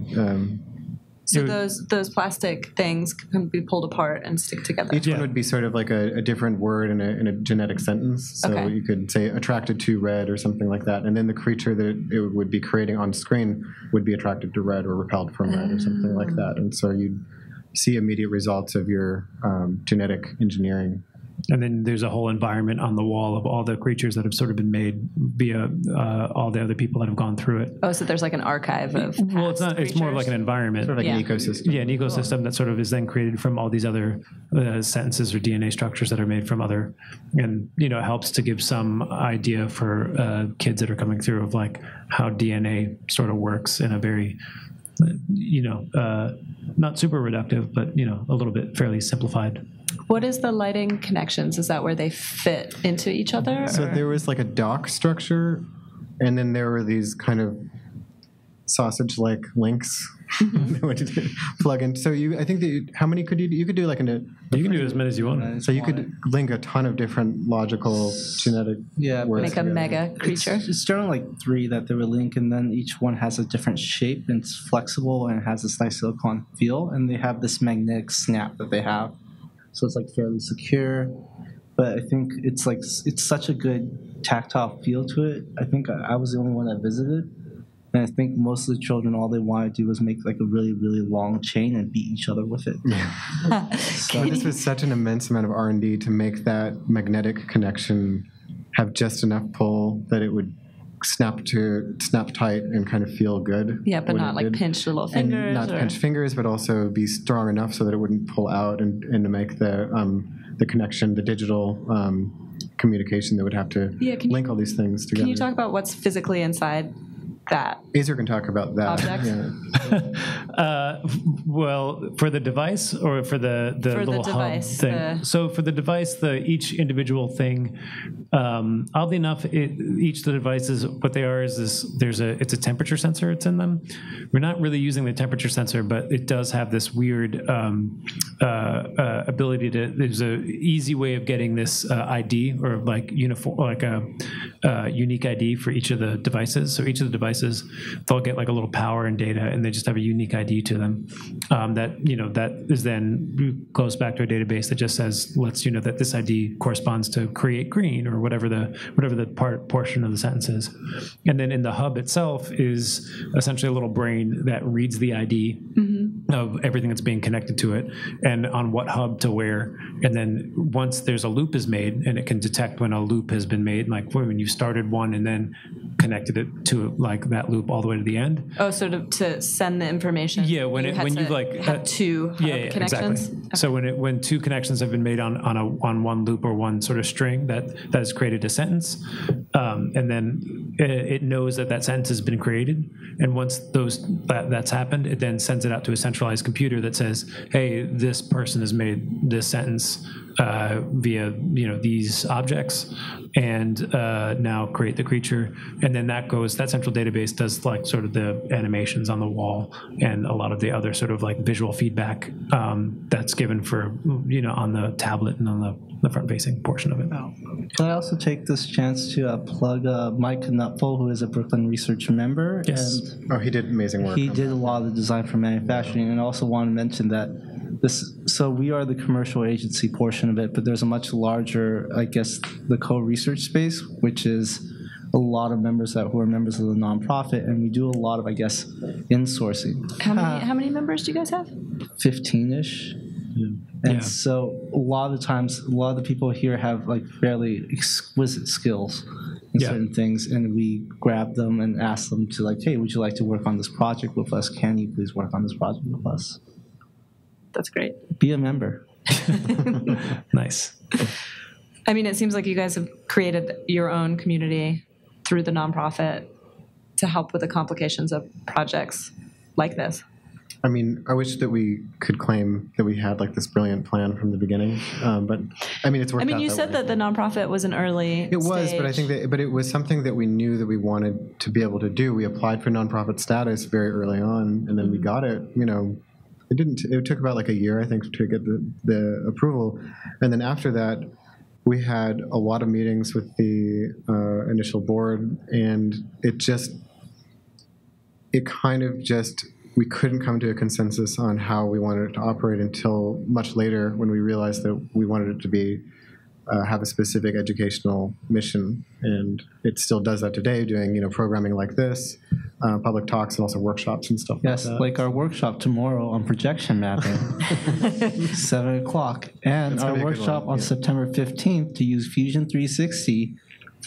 S5: So
S4: would-
S5: those those plastic things can be pulled apart and stick together.
S2: Each
S4: Yeah.
S2: one would be sort of like a, a different word in a, in a genetic sentence. So
S5: Okay.
S2: you could say attracted to red or something like that. And then the creature that it, it would be creating on screen would be attracted to red or repelled from red or something like that. And so you'd see immediate results of your um, genetic engineering.
S4: And then there's a whole environment on the wall of all the creatures that have sort of been made via uh, all the other people that have gone through it.
S5: Oh, so there's like an archive of.
S4: Well, it's not. It's more of like an environment.
S2: Sort of like an
S5: Yeah.
S2: ecosystem.
S4: yeah, an ecosystem that sort of is then created from all these other uh, sentences or DNA structures that are made from other, and you know, it helps to give some idea for uh, kids that are coming through of like how DNA sort of works in a very, you know, uh, not super reductive, but you know, a little bit fairly simplified.
S5: What is the lighting connections? Is that where they fit into each other?
S2: So
S5: or-
S2: there was like a dock structure, and then there were these kind of sausage-like links that would plug in. So you, I think that you, how many could you? do? You could do like an
S4: You can do as many as you want.
S2: So you could link a ton of different logical genetic
S3: Yeah,
S2: words
S5: Make a
S2: together.
S5: mega
S3: It's,
S5: creature.
S3: it's generally like three that they would link, and then each one has a different shape and it's flexible and it has this nice silicone feel, and they have this magnetic snap that they have, so it's like fairly secure. But I think it's like it's such a good tactile feel to it. I think I, I was the only one that visited, and I think most of the children all they wanted to do was make like a really really long chain and beat each other with it. Yeah.
S2: So this was such an immense amount of R and D to make that magnetic connection have just enough pull that it would snap to snap tight and kind of feel good.
S5: Yeah, but not like
S2: did.
S5: pinch little
S2: and
S5: fingers.
S2: not
S5: or-
S2: pinch fingers, but also be strong enough so that it wouldn't pull out and, and to make the um, the connection, the digital um, communication that would have to
S5: Yeah, can you-
S2: link all these things together.
S5: Can you talk about what's physically inside that?
S2: Azer can talk about that.
S5: Object?
S2: Yeah.
S4: Uh, well, for the device or for the the
S5: For the
S4: little
S5: device,
S4: hub thing.
S5: the-
S4: So for the device, the each individual thing, um, oddly enough, it, each of the devices, what they are is this. There's a it's a temperature sensor. It's in them. We're not really using the temperature sensor, but it does have this weird um, uh, uh, ability to. There's a easy way of getting this uh, ID or like uniform, like a uh, unique ID for each of the devices. So each of the devices, they'll get like a little power and data, and they just have a unique ID to them. Um, that you know that is then goes back to a database that just says let's you know that this ID corresponds to create green or whatever the whatever the part portion of the sentence is. And then in the hub itself is essentially a little brain that reads the ID of everything that's being connected to it and on what hub to where. And then once there's a loop is made and it can detect when a loop has been made, like when you started one and then connected it to like that loop all the way to the end.
S5: Oh, so to, to send the information.
S4: Yeah, when
S5: you
S4: it- when you, like,
S5: have
S4: uh,
S5: two
S4: Yeah, yeah,
S5: connections.
S4: exactly. So when it when two connections have been made on on a on one loop or one sort of string, that that has created a sentence, um, and then it, knows that that sentence has been created, and once those that, that's happened, it then sends it out to a centralized computer that says, "Hey, this person has made this sentence." Uh, via you know these objects and uh, now create the creature and then that goes that central database does like sort of the animations on the wall and a lot of the other sort of like visual feedback um, that's given for you know on the tablet and on the, the front facing portion of it
S3: Can I also take this chance to uh, plug uh, Mike Knuepfel, who is a Brooklyn Research member?
S4: Yes.
S3: And
S2: Oh, he did amazing work.
S3: he did
S2: that.
S3: a lot of the design for manufacturing, and I also want to mention that this. So we are the commercial agency portion of it, but there's a much larger, I guess, the co-research space, which is a lot of members that who are members of the nonprofit, and we do a lot of, I guess, insourcing.
S5: How many, how many members do you guys have?
S3: 15ish. And
S4: Yeah.
S3: so a lot of the times, a lot of the people here have like fairly exquisite skills in
S4: Yeah.
S3: certain things, and we grab them and ask them to like, hey, would you like to work on this project with us? Can you please work on this project with us?
S5: That's great.
S3: Be a member.
S4: nice
S5: I mean, it seems like you guys have created your own community through the nonprofit to help with the complications of projects like this.
S2: I mean, I wish that we could claim that we had like this brilliant plan from the beginning, um, but I mean, it's worked
S5: I mean, you
S2: that
S5: said
S2: way.
S5: that the nonprofit was an early.
S2: It was, but I think that, but it was something that we knew that we wanted to be able to do. We applied for nonprofit status very early on, and then we got it. You know, it didn't. It took about like a year, I think, to get the the approval, and then after that, we had a lot of meetings with the uh, initial board, and it just, it kind of just. We couldn't come to a consensus on how we wanted it to operate until much later when we realized that we wanted it to be uh, have a specific educational mission, and it still does that today, doing you know programming like this, uh, public talks, and also workshops and stuff
S3: Yes,
S2: like that.
S3: like our workshop tomorrow on projection mapping, seven o'clock, and
S2: That's
S3: our
S2: gonna be a good
S3: workshop on
S2: yeah.
S3: September fifteenth to use Fusion 360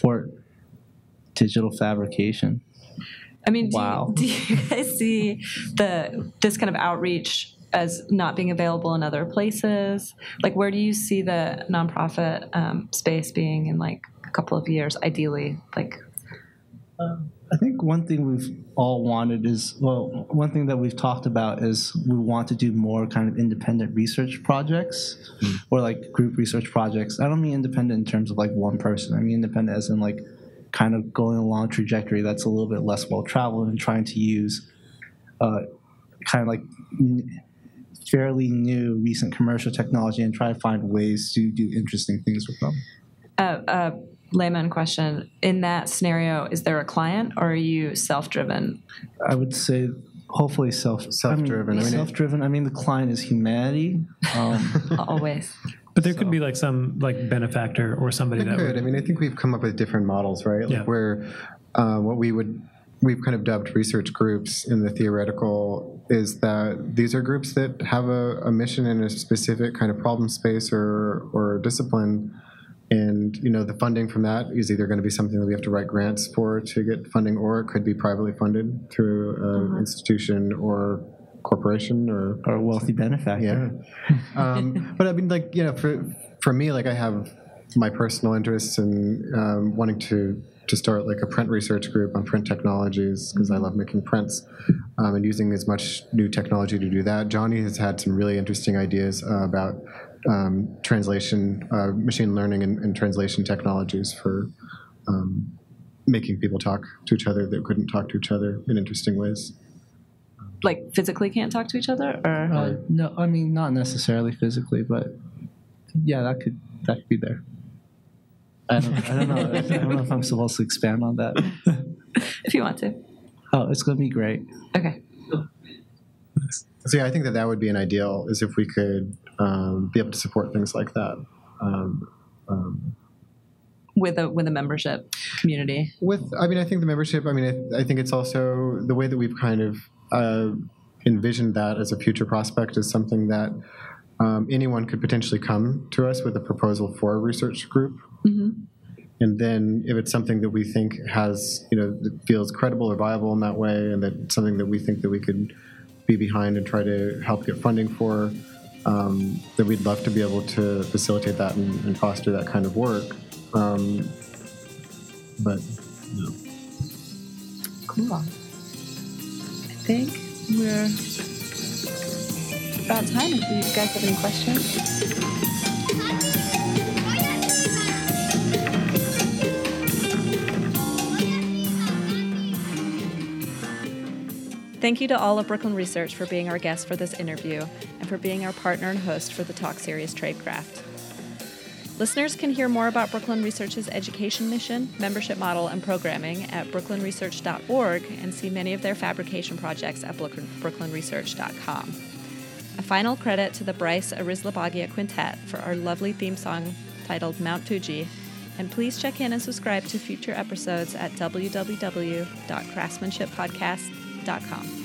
S3: for digital fabrication.
S5: I mean, do,
S3: Wow.
S5: you, do you guys see the this kind of outreach as not being available in other places? Like, where do you see the nonprofit um, space being in like a couple of years, ideally? Like,
S3: I think one thing we've all wanted is well, one thing that we've talked about is we want to do more kind of independent research projects or like group research projects. I don't mean independent in terms of like one person. I mean independent as in like kind of going along a trajectory that's a little bit less well traveled and trying to use uh, kind of like n- fairly new recent commercial technology and try to find ways to do interesting things with them.
S5: a, a layman question: In that scenario, is there a client or are you self-driven?
S3: I would say hopefully self
S2: Self-driven. I mean,
S3: self-driven. I mean, the client is humanity. Um,
S5: Always.
S4: But there could be like some like benefactor or somebody
S2: It
S4: that
S2: could.
S4: would
S2: I mean, I think we've come up with different models, right? Like
S4: Yeah.
S2: where uh, what we would we've kind of dubbed research groups in the theoretical is that these are groups that have a, a mission in a specific kind of problem space or or discipline. And you know the funding from that is either going to be something that we have to write grants for to get funding, or it could be privately funded through an institution or corporation or
S3: or a wealthy benefactor.
S2: yeah. um, but I mean, like, you know, for, for me, like, I have my personal interests in um, wanting to, to start like a print research group on print technologies because I love making prints um, and using as much new technology to do that. Johnny has had some really interesting ideas uh, about um, translation, uh, machine learning, and, and translation technologies for um, making people talk to each other that couldn't talk to each other in interesting ways.
S5: Like physically can't talk to each other, or
S3: Uh, no, I mean not necessarily physically, but yeah, that could that could be there. I don't, I don't know. I don't know if I'm supposed to expand on that.
S5: if you want to.
S3: Oh, it's gonna be great.
S5: Okay.
S2: So yeah, I think that that would be an ideal is if we could um, be able to support things like that. Um, um,
S5: With a with a membership community.
S2: with, I mean, I think the membership. I mean, I, I think it's also the way that we've kind of uh, envisioned that as a future prospect is something that um, anyone could potentially come to us with a proposal for a research group. and then if it's something that we think has, you know, that feels credible or viable in that way, and that something that we think that we could be behind and try to help get funding for, um, then we'd love to be able to facilitate that and, and foster that kind of work. Um, but you know.
S5: Cool. Think we're about time. If you guys have any questions.
S1: Thank you to all of Brooklyn Research for being our guest for this interview and for being our partner and host for the talk series Tradecraft. Listeners can hear more about Brooklyn Research's education mission, membership model, and programming at brooklynresearch.org and see many of their fabrication projects at brooklynresearch.com. A final credit to the Bryce Arizlabagia Quintet for our lovely theme song titled Mount Fuji, and please check in and subscribe to future episodes at www.craftsmanshippodcast.com.